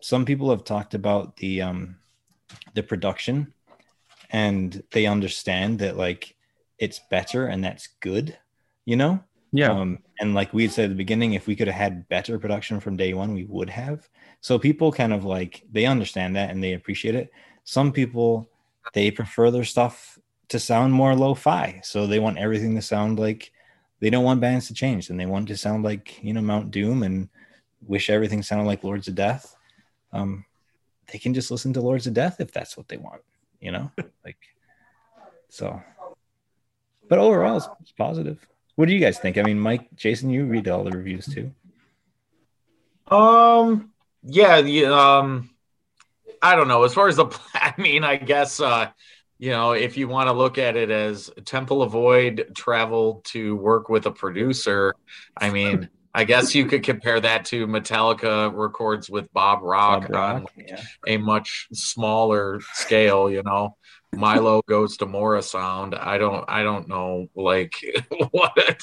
Some people have talked about the um, the production, and they understand that like it's better and that's good, you know. yeah. Um, and like we said at the beginning, if we could have had better production from day one, we would have. So people kind of like they understand that and they appreciate it. Some people they prefer their stuff to sound more lo-fi. So they want everything to sound like they don't want bands to change and they want to sound like, you know, Mount Doom and wish everything sounded like Lords of Death. Um, they can just listen to Lords of Death if that's what they want, you know? like so but overall it's, it's positive. What do you guys think? I mean, Mike, Jason, you read all the reviews too. Um, yeah, um, I don't know. As far as the, I mean, I guess, uh, you know, if you want to look at it as Temple of Void travel to work with a producer, I mean, I guess you could compare that to Metallica records with Bob Rock, Bob Rock, on yeah. a much smaller scale, you know. Milo goes to Mora Sound. I don't I don't know like what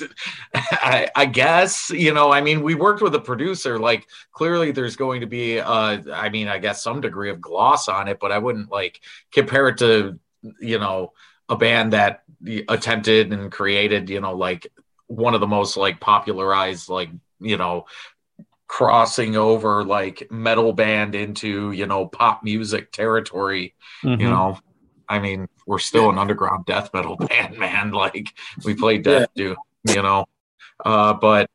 I, I guess, you know, I mean, we worked with a producer, like clearly there's going to be uh I mean, I guess some degree of gloss on it, but I wouldn't like compare it to, you know, a band that attempted and created, you know, like one of the most like popularized like, you know, crossing over like metal band into, you know, pop music territory Mhm. you know? I mean we're still an underground death metal band man. Like we play death do you know? Uh but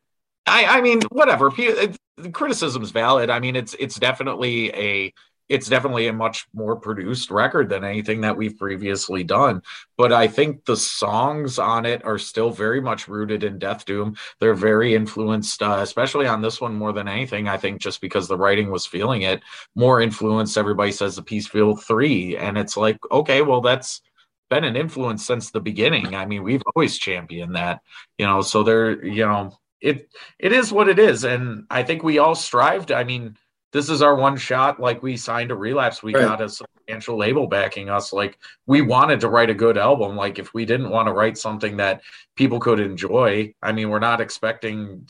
i i mean whatever. The criticism's valid. I mean it's it's definitely a it's definitely a much more produced record than anything that we've previously done. But i think the songs on it are still very much rooted in death doom. They're very influenced uh, especially on this one more than anything i think just because the writing was feeling it more influenced. Everybody says the Peaceville 3 and it's like okay well that's been an influence since the beginning. I mean we've always championed that you know so there you know it it is what it is. And i think we all strived. I mean this is our one shot like we signed a relapse we Right. got a substantial label backing us. Like we wanted to write a good album. Like if we didn't want to write something that people could enjoy i mean we're not expecting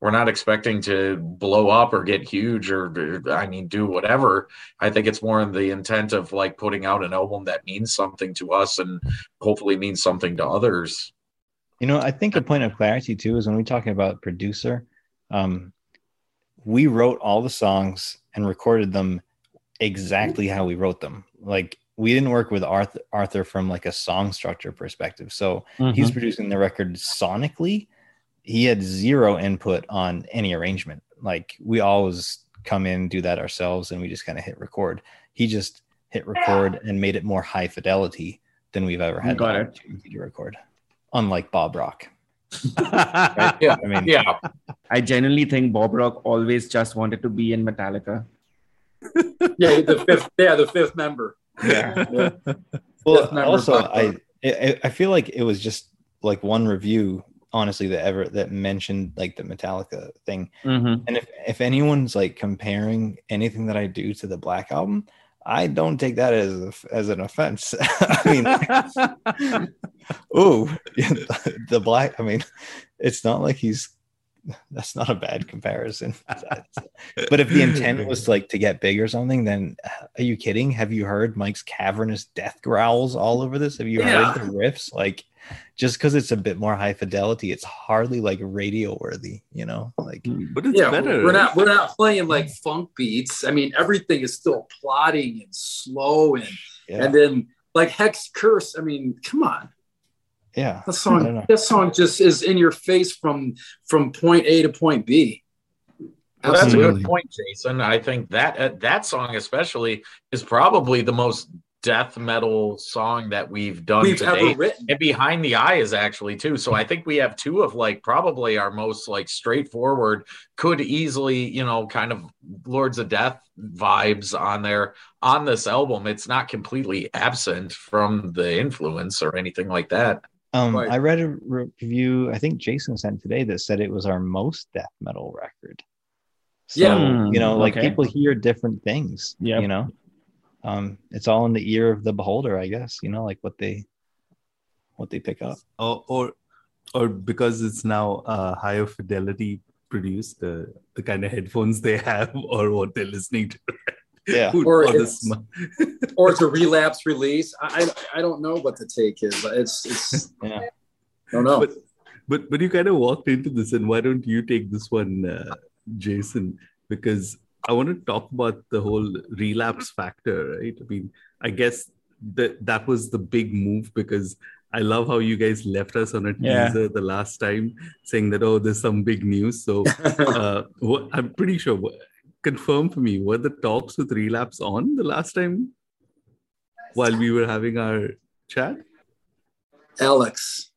we're not expecting to blow up or get huge or i mean do whatever. I think it's more in the intent of like putting out an album that means something to us and hopefully means something to others. You know, I think a point of clarity too is when we talk about producer, um, we wrote all the songs and recorded them exactly how we wrote them. Like we didn't work with Arthur, Arthur from like a song structure perspective. So he's Mhm. producing the record sonically, he had zero input on any arrangement. Like we always come in, do that ourselves, and we just kind of hit record. He just hit record and made it more high fidelity than we've ever had Got it. to record. Unlike Bob Rock. Yeah. I mean, Yeah. I genuinely think Bob Rock always just wanted to be in Metallica. Yeah, the fifth. Yeah, the fifth member. Yeah. Well, member also, I, I I feel like it was just like one review, honestly, that ever that mentioned like the Metallica thing. Mhm. And if if anyone's like comparing anything that I do to the Black album, I don't take that as a, as an offense. I mean, oh, the Black. I mean, it's not like he's. That's not a bad comparison. but if the intent was like to get big or something, then uh, are you kidding? Have you heard Mike's cavernous death growls all over this? Have you Yeah. heard the riffs? Like, just because it's a bit more high fidelity, it's hardly like radio worthy, you know? Like, But it's yeah, better. we're not we're not playing like funk beats. I mean, everything is still plodding and slow, and yeah, and then like Hex Curse. I mean, come on, yeah. that song that song just is in your face from from point A to point B. Well, that's a good point, Jason. I think that uh, that song especially is probably the most death metal song that we've done We've to ever written. And behind the eye is actually too. So I think we have two of like probably our most like straightforward, could easily, you know, kind of Lords of Death vibes on there on this album. It's not completely absent from the influence or anything like that. Um, Right. I read a review, I think Jason sent today, that said it was our most death metal record. So, Yeah. you know, like Okay. people hear different things, Yeah, you know, um, it's all in the ear of the beholder, I guess, you know, like what they, what they pick up. or or or because it's now uh, higher fidelity produced the the kind of headphones they have or what they're listening to Yeah. Or it's- or it's a relapse release. I I, I don't know what the take is. It's it's Yeah. I don't know. but but but you kind of walked into this and why don't you take this one uh, jason because i want to talk about the whole relapse factor right i mean i guess that that was the big move because i love how you guys left us on a Yeah. teaser the last time saying that oh there's some big news so uh, what, i'm pretty sure confirm for me were the talks with relapse on the last time while we were having our chat Alex.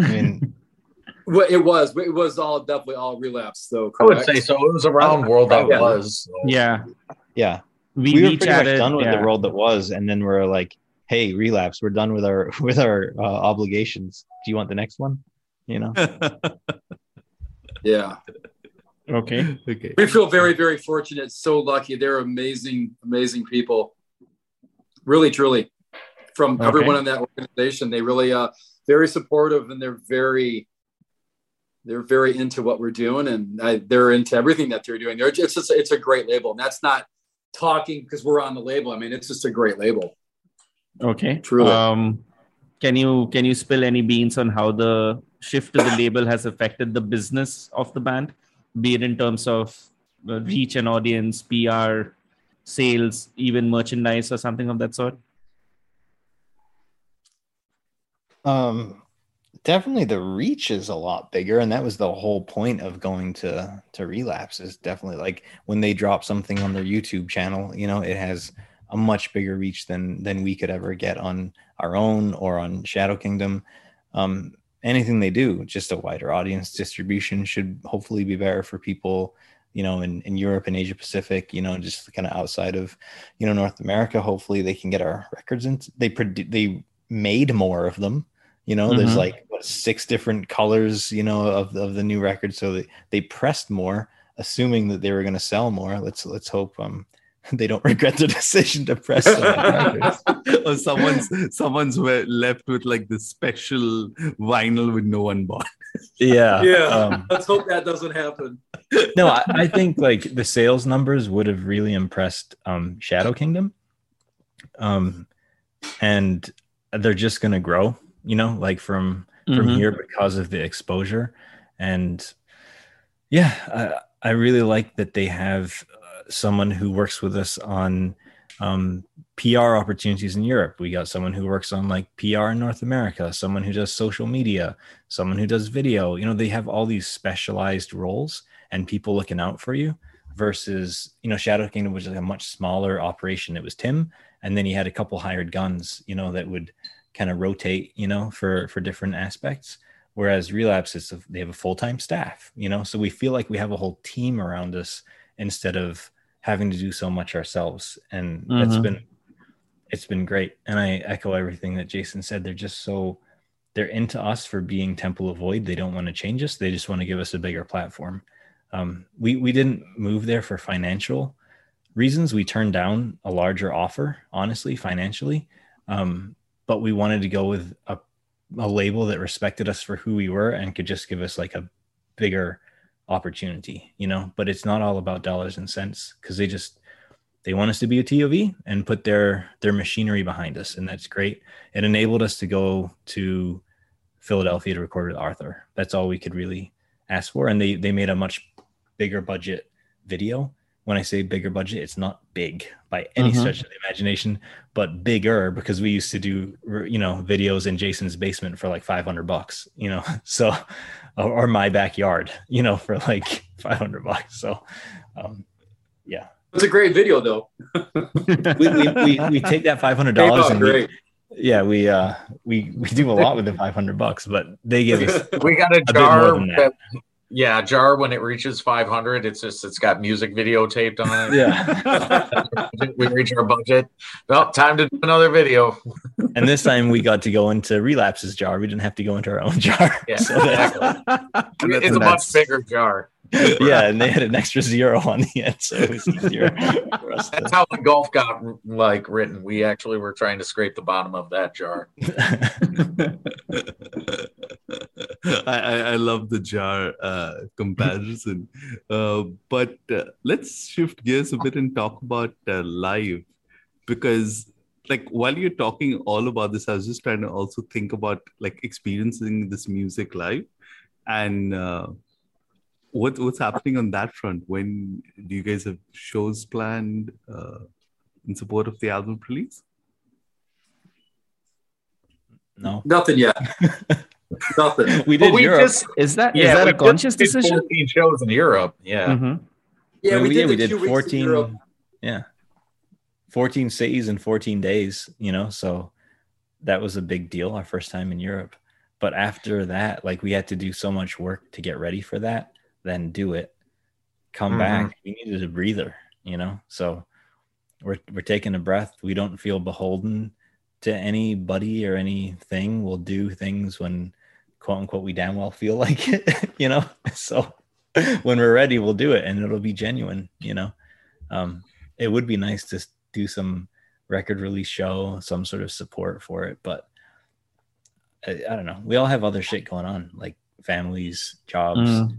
I mean, Well, it was. It was all definitely all relapse, though. I would say so. It was around world that Yeah. was. so. Yeah. yeah, We, we, were we pretty much done with yeah. the world that was. And then we're like, Hey, relapse. We're done with our, with our uh, obligations. Do you want the next one? You know? Yeah. Okay. okay We feel very, very fortunate. So lucky. They're amazing, amazing people. Really, truly. From Okay. everyone in that organization, they really uh very supportive and they're very they're very into what we're doing and I, they're into everything that they're doing. They're it's just it's a great label. And that's not talking because we're on the label. I mean, it's just a great label. Okay. Truly. Um, can you can you spill any beans on how the shift to the label has affected the business of the band, be it in terms of uh, reach and audience, PR, sales, even merchandise or something of that sort? Um, definitely the reach is a lot bigger, and that was the whole point of going to to relapse. Is definitely like when they drop something on their YouTube channel, you know, it has a much bigger reach than than we could ever get on our own or on Shadow Kingdom. Um, anything they do, just a wider audience distribution should hopefully be better for people. You know, in, in Europe and Asia Pacific, you know, just kind of outside of, you know, North America. Hopefully, they can get our records in. They produ- they made more of them you know there's Mhm. like what six different colors you know of, of the new record so they, they pressed more assuming that they were going to sell more let's let's hope um they don't regret the decision to press so or someone's someone's left with like the special vinyl with no one bought. yeah Yeah. um, Let's hope that doesn't happen. no I, I think like the sales numbers would have really impressed um shadow kingdom um and they're just going to grow you know like from from Mhm. here because of the exposure and yeah I, I really like that they have someone who works with us on um, PR opportunities in Europe. We got someone who works on like PR in North America, someone who does social media, someone who does video. You know, they have all these specialized roles and people looking out for you versus, you know, Shadow Kingdom was like a much smaller operation. It was Tim, and then he had a couple hired guns, you know, that would kind of rotate, you know, for for different aspects. Whereas Relapse is they have a full time staff, you know, so we feel like we have a whole team around us instead of having to do so much ourselves, and mm-hmm. that's been it's been great. And I echo everything that Jason said. They're just so they're into us for being Temple of Void. They don't want to change us. They just want to give us a bigger platform. Um, we we didn't move there for financial reasons. We turned down a larger offer, honestly, financially. Um, but we wanted to go with a, a label that respected us for who we were and could just give us like a bigger opportunity, you know. But it's not all about dollars and cents because they just they want us to be a TOV and put their their machinery behind us, and that's great. It enabled us to go to Philadelphia to record with Arthur. That's all we could really ask for, and they they made a much bigger budget video when I say bigger budget, it's not big by any mm-hmm. stretch of the imagination, but bigger because we used to do, you know, videos in Jason's basement for like 500 bucks, you know, so, or, my backyard, you know, for like 500 bucks. So, um, yeah. It's a great video though. we, we, we, we, take that $500 and we, yeah, we, uh, we, we do a lot with the 500 bucks, but they give us, we got a, a jar that yeah, jar when it reaches 500, it's just it's got music video taped on it. Yeah, we reach our budget. Well, time to do another video. and this time we got to go into relapses jar. We didn't have to go into our own jar. Yeah, so exactly. it's a much bigger jar. yeah, and they had an extra zero on the end, so it was easier. For us. That's to... how the golf got like written. We actually were trying to scrape the bottom of that jar. I, I, love the jar uh, comparison, uh, but uh, let's shift gears a bit and talk about uh, live, because like while you're talking all about this, I was just trying to also think about like experiencing this music live, and uh, what what's happening on that front? When do you guys have shows planned uh, in support of the album release? No, nothing yet. nothing. We did. we Europe. just is that yeah, is that a conscious decision? Fourteen shows in Europe. Yeah. Mm-hmm. Yeah, we, we, did. We did fourteen. Yeah, fourteen cities in fourteen days. You know, so that was a big deal. Our first time in Europe. But after that, like we had to do so much work to get ready for that then do it. Come mm-hmm. back. We needed a breather, you know. So we're we're taking a breath. We don't feel beholden to anybody or anything. We'll do things when quote unquote we damn well feel like it, you know. So when we're ready, we'll do it and it'll be genuine, you know. Um, it would be nice to do some record release show, some sort of support for it, but I, I don't know. We all have other shit going on, like families, jobs, mm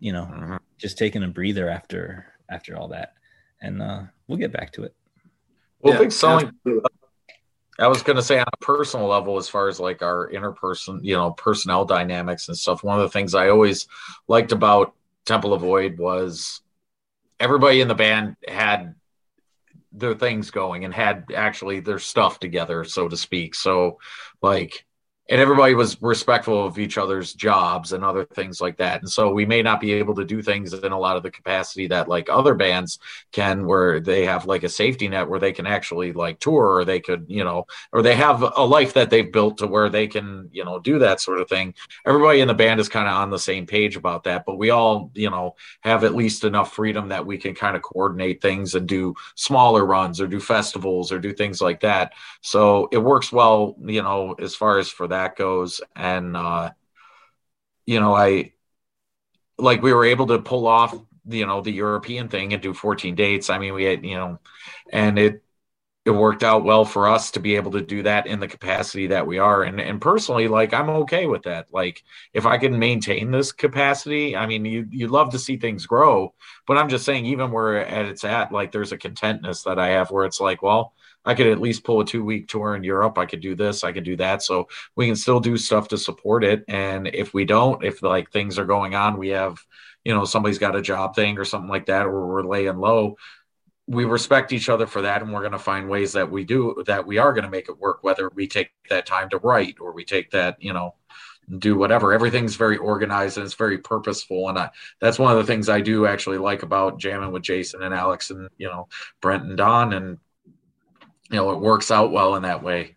you know, mm-hmm. just taking a breather after after all that, and uh, we'll get back to it. Well, yeah. big selling. I was going to say on a personal level, as far as like our interperson, you know, personnel dynamics and stuff. One of the things I always liked about Temple of Void was everybody in the band had their things going and had actually their stuff together, so to speak. So, like, and everybody was respectful of each other's jobs and other things like that. And so we may not be able to do things in a lot of the capacity that like other bands can, where they have like a safety net where they can actually like tour or they could, you know, or they have a life that they've built to where they can, you know, do that sort of thing. Everybody in the band is kind of on the same page about that, but we all, you know, have at least enough freedom that we can kind of coordinate things and do smaller runs or do festivals or do things like that. So it works well, you know, as far as for that that goes. And, uh, you know, I like we were able to pull off, you know, the European thing and do 14 dates. I mean, we had, you know, and it, it worked out well for us to be able to do that in the capacity that we are. And, and personally, like, I'm okay with that. Like, if I can maintain this capacity, I mean, you, you'd love to see things grow, but I'm just saying, even where at it's at, like, there's a contentness that I have where it's like, well, I could at least pull a two week tour in Europe. I could do this, I could do that. So we can still do stuff to support it. And if we don't, if like things are going on, we have, you know, somebody's got a job thing or something like that, or we're laying low. we respect each other for that and we're going to find ways that we do that we are going to make it work whether we take that time to write or we take that you know do whatever everything's very organized and it's very purposeful and I, that's one of the things i do actually like about jamming with jason and alex and you know brent and don and you know it works out well in that way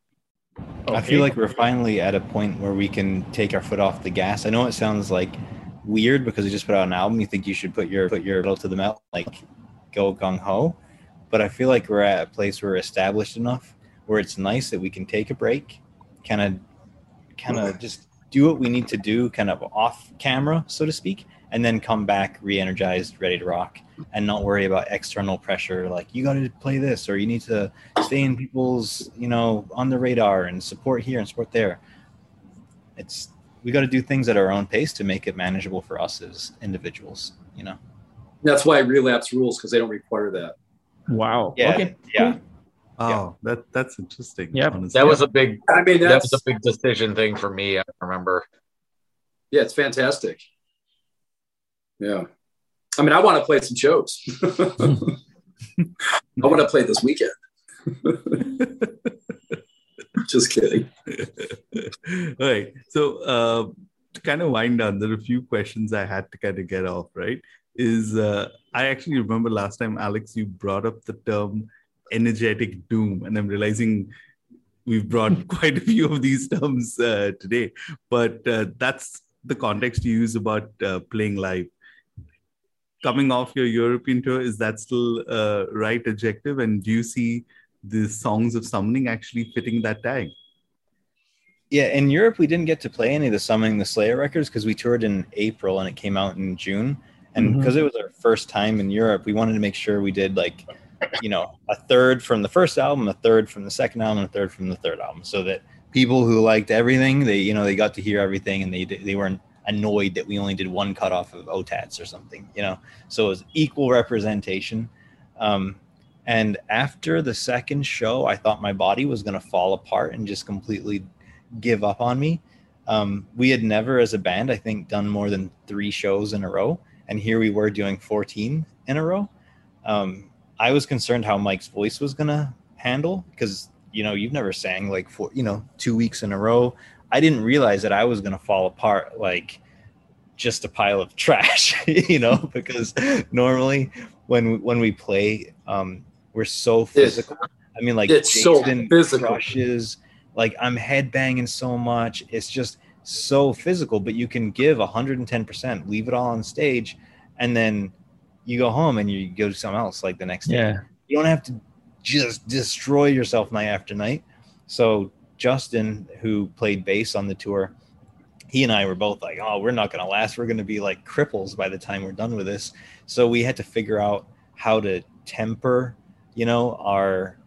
I feel like we're finally at a point where we can take our foot off the gas. I know it sounds like weird because you just put out an album. You think you should put your put your pedal to the metal, like go gung ho. But I feel like we're at a place where we're established enough where it's nice that we can take a break, kind of, kind of mm-hmm. just do what we need to do, kind of off camera, so to speak, and then come back re-energized, ready to rock, and not worry about external pressure like you got to play this or you need to stay in people's, you know, on the radar and support here and support there. It's we got to do things at our own pace to make it manageable for us as individuals, you know. That's why Relapse rules because they don't require that. Wow. Yeah. Okay. Yeah. Oh, that that's interesting. Yep. that was a big I mean, that that's was a big decision thing for me i remember yeah, it's fantastic. Yeah, I mean, I want to play some shows. I want to play this weekend. Just kidding. All right. So, uh, to kind of wind down, there are a few questions I had to kind of get off, right? Is uh, I actually remember last time, Alex, you brought up the term energetic doom, and I'm realizing we've brought quite a few of these terms uh, today, but uh, that's the context you use about uh, playing live. Coming off your European tour, is that still uh, right adjective? And do you see the songs of summoning actually fitting that tag? Yeah, in Europe, we didn't get to play any of the Summoning the Slayer records because we toured in April and it came out in June. And because it was our first time in Europe, we wanted to make sure we did like, you know, a third from the first album, a third from the second album, a third from the third album, so that people who liked everything, they you know they got to hear everything and they they weren't annoyed that we only did one cut off of OTATs or something, you know. So it was equal representation. Um, and after the second show, I thought my body was going to fall apart and just completely give up on me. Um, we had never, as a band, I think, done more than three shows in a row, and here we were doing 14 in a row. Um, I was concerned how Mike's voice was gonna handle because you know you've never sang like for you know two weeks in a row. I didn't realize that I was gonna fall apart like just a pile of trash, you know, because normally when when we play, um, we're so physical. I mean, like It's so Jason physical. crushes. Like I'm headbanging so much. It's just so physical, but you can give 110%, leave it all on stage, and then you go home and you go to something else like the next day. You don't have to just destroy yourself night after night. So Justin, who played bass on the tour, he and I were both like, "Oh, we're not going to last. We're going to be like cripples by the time we're done with this." So we had to figure out how to temper, you know, our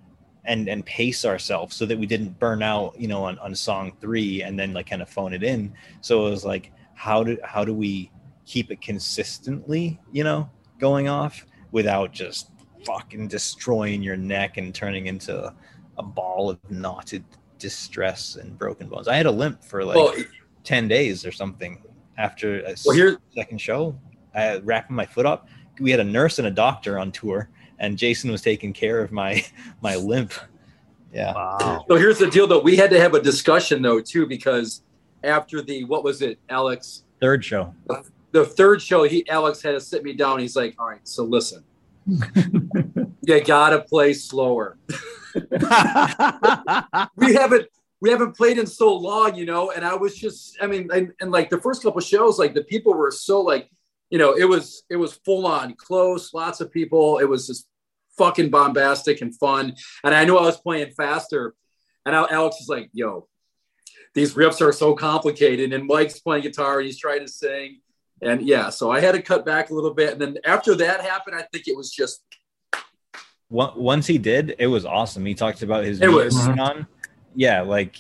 and and pace ourselves so that we didn't burn out, you know, on, on song three and then like kind of phone it in. So it was like, how do how do we keep it consistently, you know, going off without just fucking destroying your neck and turning into a ball of knotted distress and broken bones. I had a limp for like Well, 10 days or something after a well, here, second show. I had wrapping my foot up. We had a nurse and a doctor on tour, and Jason was taking care of my my limp. Yeah. Wow. so here's the deal, though. We had to have a discussion, though, too, because after the what was it, Alex? Third show. The third show, he Alex had to sit me down. He's like, "All right, so listen, you gotta play slower. we haven't we haven't played in so long, you know." And I was just, I mean, and, and like the first couple shows, like the people were so like, you know, it was it was full on close, lots of people. It was just fucking bombastic and fun. And I knew I was playing faster. And Al- Alex is like, "Yo, these riffs are so complicated." And Mike's playing guitar and he's trying to sing. And yeah, so I had to cut back a little bit. And then after that happened, I think it was just Once he did, it was awesome. He talked about his It was. on. Yeah, like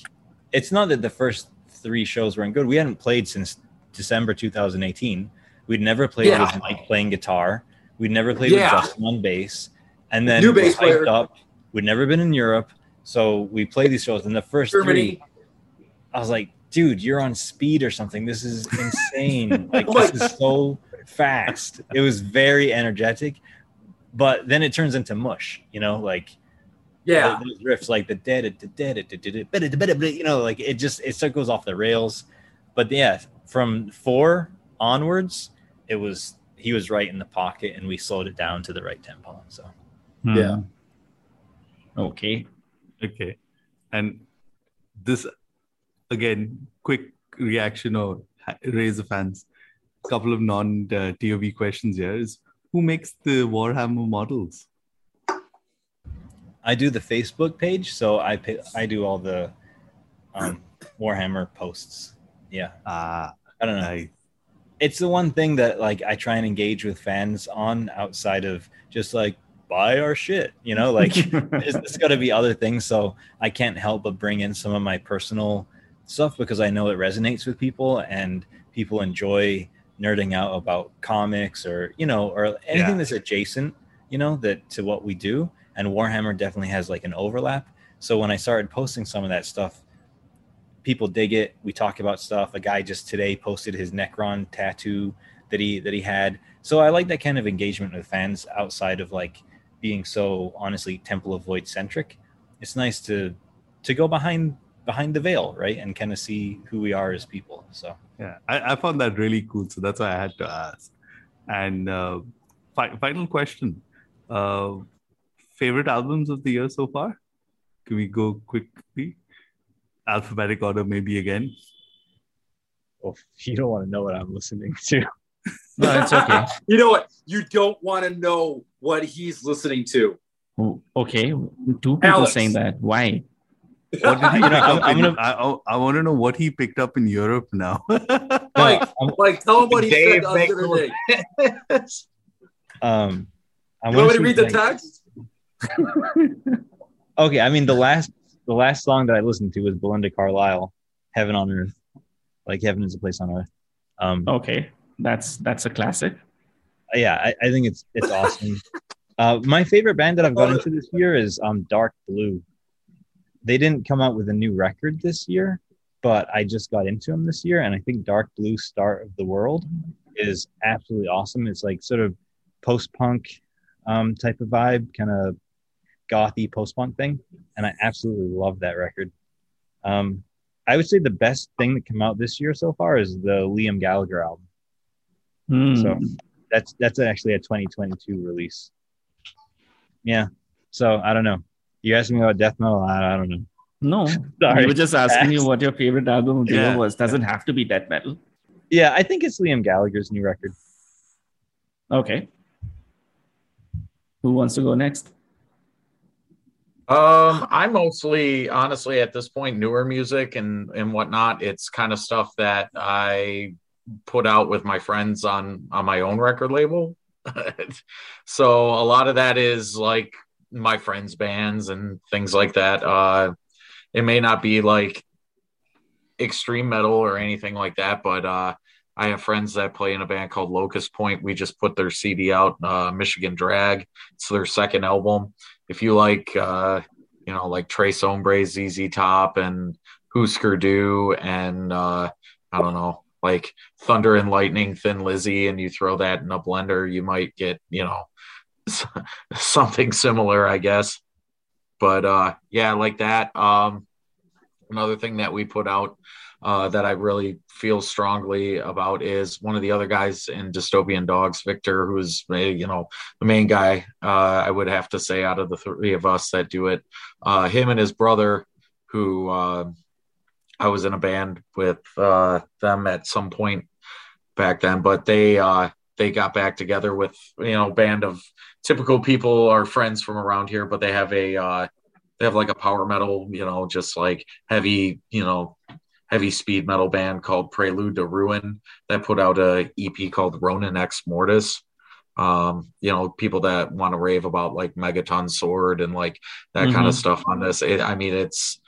it's not that the first three shows weren't good. We hadn't played since December 2018. We'd never played Yeah. with Mike playing guitar. We'd never played Yeah. with Justin on bass. And then New bass player. up. We'd never been in Europe. So we played these shows. And the first Germany. three, I was like, dude, you're on speed or something. This is insane. like this is so fast. It was very energetic. But then it turns into mush. You know, like Yeah. those riffs like the dead you know like it just it still goes off the rails but yeah from four onwards it was he was right in the pocket and we slowed it down to the right tempo so Hmm. Yeah. Okay. Okay. And this, again, quick reaction or raise of hands. A couple of non uh, TOV questions here is who makes the Warhammer models? i do the facebook page so i pay, i do all the um warhammer posts yeah Ah, i don't know I, it's the one thing that like I try and engage with fans on outside of just like buy our shit, you know, like there's, there's got to be other things. So I can't help but bring in some of my personal stuff because I know it resonates with people and people enjoy nerding out about comics or you know or anything Yeah. that's adjacent, you know, that to what we do. And Warhammer definitely has like an overlap. So when I started posting some of that stuff, people dig it. We talk about stuff. A guy just today posted his Necron tattoo that he that he had. So I like that kind of engagement with fans outside of like being so honestly Temple of Void centric. It's nice to to go behind behind the veil, right, and kind of see who we are as people. So yeah, I, I found that really cool. So that's why I had to ask. And uh, fi- final question uh, favorite albums of the year so far? Can we go quickly? Alphabetic order, maybe again. oh, you don't want to know what I'm listening to. No, it's okay. You know what? You don't want to know what he's listening to. Okay. Two people Alex. saying that. Why? What did he You know, I'm- I'm in- gonna- I, I, I want to know what he picked up in Europe now. Mike, I'm- Mike, tell him what he said the other day. um, I You want me to read the text? Okay, I mean the last the last song that I listened to was Belinda Carlisle, "Heaven on Earth," like heaven is a place on earth. Um, Okay. That's that's a classic. yeah, I, I think it's it's awesome. uh, my favorite band that I've got into this year is um Dark Blue. They didn't come out with a new record this year, but I just got into them this year, and I think Dark Blue Start of the World is absolutely awesome. It's like sort of post punk um, type of vibe, kind of gothy post punk thing, and I absolutely love that record. Um, I would say the best thing that came out this year so far is the Liam Gallagher album. Hmm. So that's that's actually a 2022 release. Yeah. So I don't know. You asked me about death metal. I, I don't know. no, Sorry. we were just asking you what your favorite album of the year was. Doesn't have to be death metal. Yeah, I think it's Liam Gallagher's new record. Okay. Who wants to go next? Um, I mostly, honestly, at this point, newer music and and whatnot. It's kind of stuff that I put out with my friends on on my own record label. so a lot of that is like my friends' bands and things like that. Uh, it may not be like extreme metal or anything like that, but uh, I have friends that play in a band called Locust Point. We just put their CD out, uh, Michigan Drag. It's their second album if you like uh you know like Tres Hombres, ZZ Top and Husker Du and uh I don't know like Thunder and Lightning Thin Lizzy and you throw that in a blender you might get you know something similar I guess but uh yeah like that um another thing that we put out uh, that I really feel strongly about is one of the other guys in Dystopian Dogs, Victor, who's uh, you know the main guy. Uh, I would have to say out of the three of us that do it, uh, him and his brother, who uh, I was in a band with uh, them at some point back then, but they uh, they got back together with you know band of typical people, are friends from around here, but they have a uh, they have like a power metal, you know, just like heavy, you know, heavy speed metal band called Prelude to Ruin that put out a EP called Ronin Ex Mortis. Um, you know, people that want to rave about like Megaton Sword and like that kind of stuff on this. It, I mean, it's,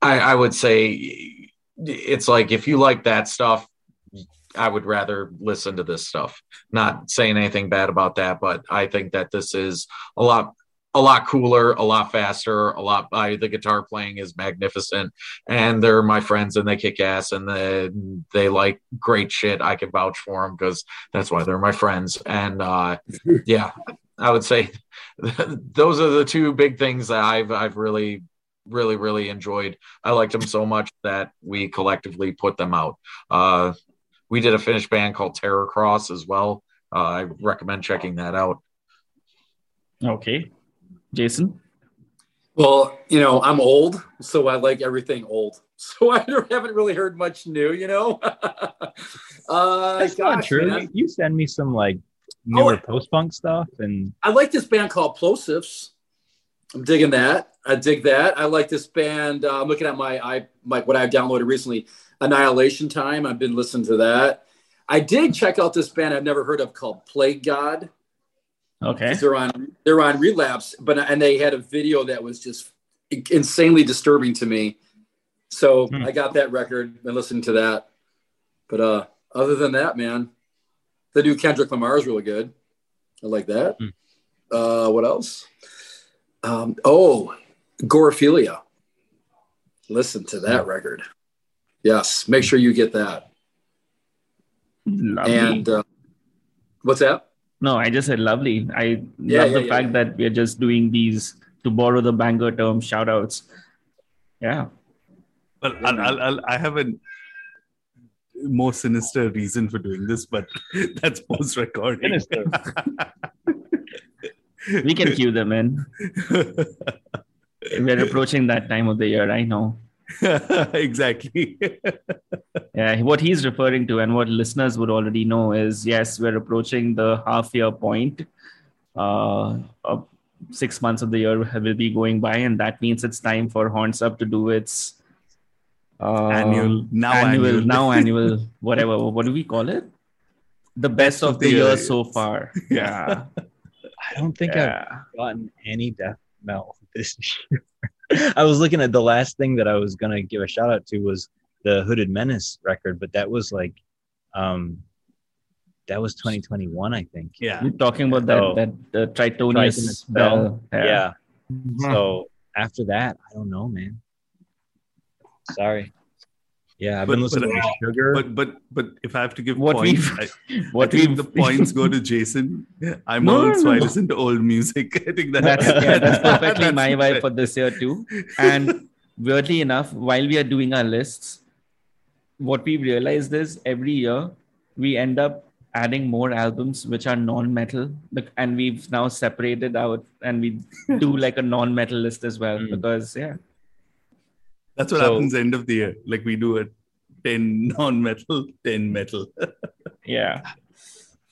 I, I would say it's like if you like that stuff, I would rather listen to this stuff. Not saying anything bad about that, but I think that this is a lot a lot cooler, a lot faster, a lot I the guitar playing is magnificent and they're my friends and they kick ass and they, they like great shit. I can vouch for them because that's why they're my friends. And uh, yeah, I would say those are the two big things that I've I've really really really enjoyed. I liked them so much that we collectively put them out. Uh, we did a Finnish band called Terror Cross as well. Uh, I recommend checking that out. Okay, Jason. Well, you know, I'm old, so I like everything old. So I haven't really heard much new, you know. uh, That's not true. man. You send me some like newer Oh, post punk stuff, and I like this band called Plosivs. I'm digging that. I dig that. I like this band. Uh, I'm looking at my I my what I've downloaded recently, Annihilation Time. I've been listening to that. I did check out this band I've never heard of called Plague God. Okay. They're on they're on Relapse, but and they had a video that was just insanely disturbing to me. So Hmm. I got that record and listened to that. But uh other than that, man, the new Kendrick Lamar is really good. I like that. Hmm. Uh what else? Um oh, Gorophilia. Listen to that record. Yes, make sure you get that. Lovely. And uh, what's that? no, I just said lovely. I Yeah, love yeah, the yeah, fact yeah. that we're just doing these to borrow the banger term shout outs. Yeah. Well, I'll, I'll, I'll, I have a more sinister reason for doing this, but that's post recording. We can cue them in. We're approaching that time of the year. I know. exactly. Yeah, what he's referring to and what listeners would already know is yes, we're approaching the half year point. Uh, of six months of the year will be going by, and that means it's time for Horns Up to do its uh, Annual- now annual, annual. now annual, whatever. What do we call it? The best, of, the year, so far. Yeah, I don't think I've gotten any death metal this year. I was looking at the last thing that I was gonna give a shout out to was the Hooded Menace record, but that was like, um, that was 2021, I think. yeah. You're talking about that So- that uh, Tritonius Tritonus bell. Yeah. Mhm. So after that, I don't know, man. Sorry. Yeah, I've But- been listening but- to Sugar. But but but if I have to give What points, I, what I the points go to Jason. I'm No, old, no, so I listen to old music. I think that, that's yeah, that's perfectly that's my vibe for this year too. And weirdly enough, while we are doing our lists, what we've realized is every year we end up adding more albums which are non-metal, and we've now separated out and we do like a non-metal list as well Mm. because yeah, That's what So- happens end of the year. Like we do a 10 non-metal, 10 metal. yeah.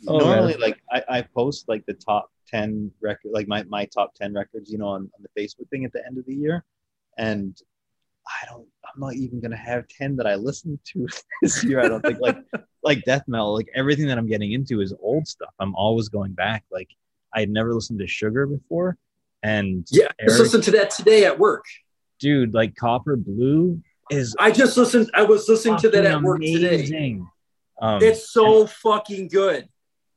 Oh, well. normally like I, I post like the top 10 record like my, my top 10 records you know on, on the facebook thing at the end of the year and i don't i'm not even gonna have 10 that i listened to this year i don't think like like death metal like everything that i'm getting into is old stuff i'm always going back like i had never listened to sugar before and Yeah, I just listened to that today at work. Dude like copper blue is I just listened. I was listening to that at work today. um It's so fucking good.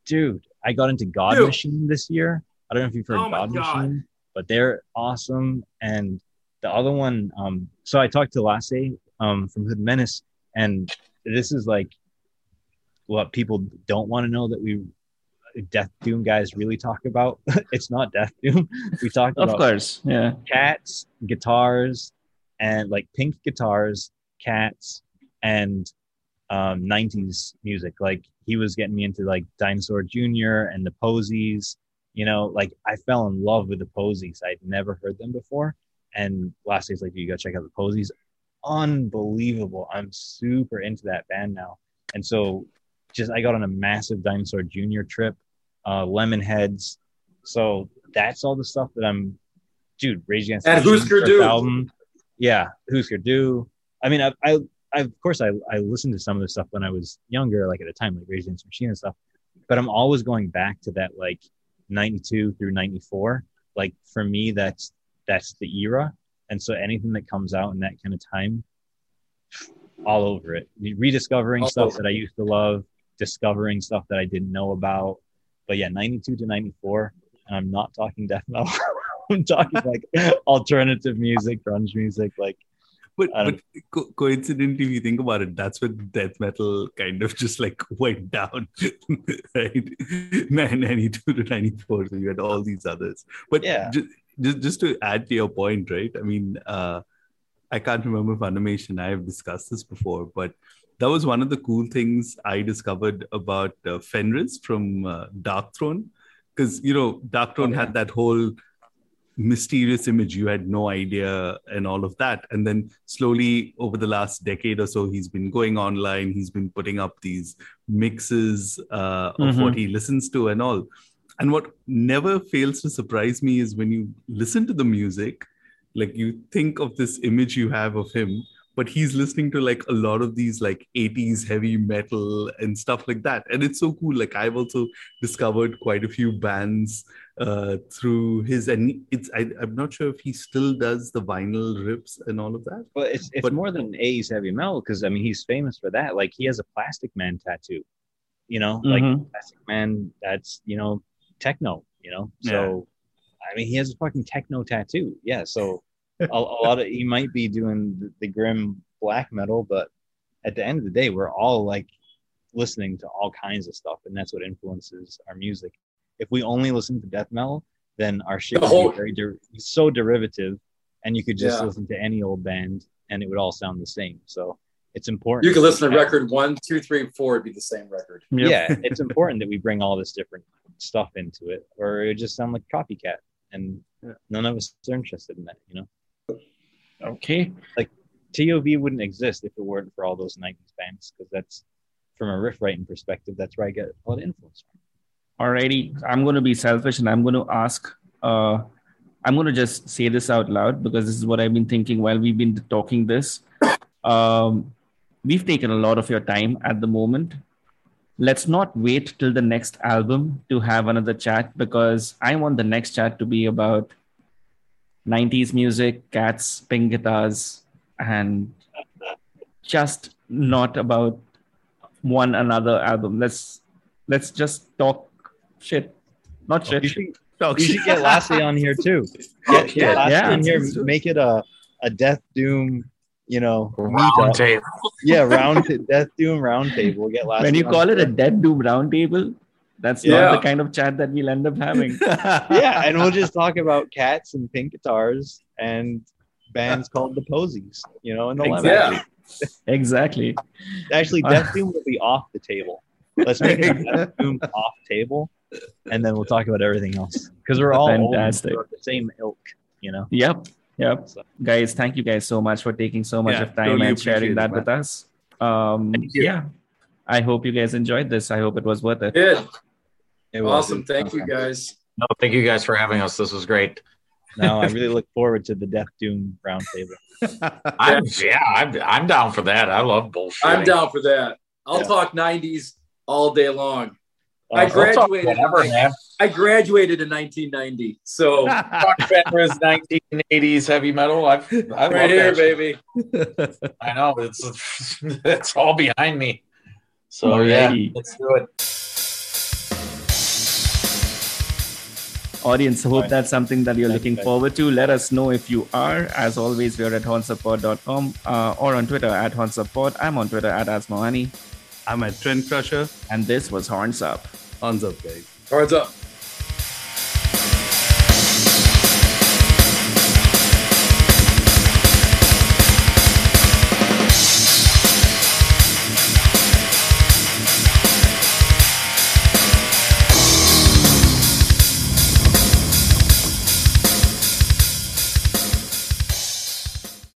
dude, I got into God Dude. Machine this year. I don't know if you've heard Oh God, God. Machine, but they're awesome. And the other one, um, so I talked to Lasse um, from Hood Menace, and this is like what people don't want to know that we Death Doom guys really talk about. it's not Death Doom. We talk Of about course, yeah. cats, guitars, and like pink guitars, cats, and um, 90s music. Like he was getting me into like Dinosaur Jr. and the Posies. You know, like I fell in love with the Posies. I'd never heard them before. And last day's like, you gotta check out the Posies. Unbelievable. I'm super into that band now. And so just I got on a massive Dinosaur Jr. trip, uh, Lemonheads. So that's all the stuff that I'm dude, Rage Against the And Machine Husker Du. album. Yeah, Husker Du. I mean, I, I, I, of course, I, I listened to some of the stuff when I was younger, like at a time like Rage Against the Machine and stuff. But I'm always going back to that like '92 through '94. Like for me, that's that's the era. And so anything that comes out in that kind of time, all over it. Rediscovering All stuff over. that I used to love, discovering stuff that I didn't know about. But yeah, 92 to 94. And I'm not talking death metal. I'm talking like alternative music, grunge music, like but, but co- coincidentally, if you think about it, that's when death metal kind of just like went down, right? 92 to 94. So you had all these others. But Yeah. just, just, just to add to your point, right? I mean, uh, I can't remember if Animation I have discussed this before, but that was one of the cool things I discovered about uh, Fenriz from uh, Darkthrone. Because, you know, Darkthrone had that whole mysterious image. You had no idea and all of that. And then slowly over the last decade or so he's been going online. He's been putting up these mixes uh, of Mhm. what he listens to and all. And what never fails to surprise me is when you listen to the music like you think of this image you have of him but he's listening to like a lot of these like 80s heavy metal and stuff like that and it's so cool like i've also discovered quite a few bands uh, through his and it's I, i'm not sure if he still does the vinyl rips and all of that But it's it's But- more than 80s heavy metal because I mean he's famous for that. Like he has a Plastic Man tattoo, you know, like Mhm. Plastic Man. That's you know techno, you know. So I mean he has a fucking techno tattoo. Yeah. So a, a lot of he might be doing the, the grim black metal, but at the end of the day, we're all like listening to all kinds of stuff, and that's what influences our music. If we only listen to death metal, then our shit The would whole- be very der- so derivative, and you could just Yeah. listen to any old band, and it would all sound the same. So it's important. You could listen to record one, two, three, four. It'd be the same record. Yep. Yeah, it's important that we bring all this different stuff into it, or it would just sound like copycat, and none of us are interested in that. You know, Okay. Like TOV wouldn't exist if it weren't for all those '90s bands, because that's from a riff writing perspective, that's where I get a lot of influence from. Alrighty, I'm going to be selfish and I'm going to ask. Uh, I'm going to just say this out loud because this is what I've been thinking while we've been talking this. Um, we've taken a lot of your time at the moment. Let's not wait till the next album to have another chat because I want the next chat to be about 90s music, cats, pink guitars, and just not about one another album. Let's let's just talk shit, not shit. You should, you should get Lasse on here too. Get, Yeah, get Lasse yeah. on here. Make it a a Death Doom, you know, Round meetup. table. Yeah, round t- Death Doom round table. We'll get Lasse. when you on call it a here. dead doom round table, that's Yeah. not the kind of chat that we'll end up having. yeah, and we'll just talk about cats and pink guitars and bands called the Posies, you know, in the Exactly. Yeah. exactly. Actually, Death Doom will be off the table. Let's make it a Death Doom off table, and then we'll talk about everything else because we're all old Fantastic. we're the same ilk, you know. Yep. Yep. So, Guys, thank you guys so much for taking so much Yeah, of time totally and sharing that it, with us. Um, yeah. I hope you guys enjoyed this. I hope it was worth it. Good. It was- Awesome. Thank you guys. No, thank you guys for having us. This was great. No, I really look forward to the Death Doom roundtable. I'm, yeah, I'm, I'm down for that. I love bullshit. I'm down for that. I'll Yeah. talk 90s all day long. I Uh, graduated. Whatever, man. I graduated in 1990. So Fuck Fenriz 1980s heavy metal. I, I right here, baby. I know it's it's all behind me. So yeah, Alrighty. let's do it. Audience, hope Right. that's something that you're Thanks, looking guys. forward to. Let us know if you are. As always, we're at hornsuppod.com uh, or on Twitter at hornsuppod. I'm on Twitter at Asmoani. i'm at trend crusher And this was Horns Up. Horns up guys Horns up.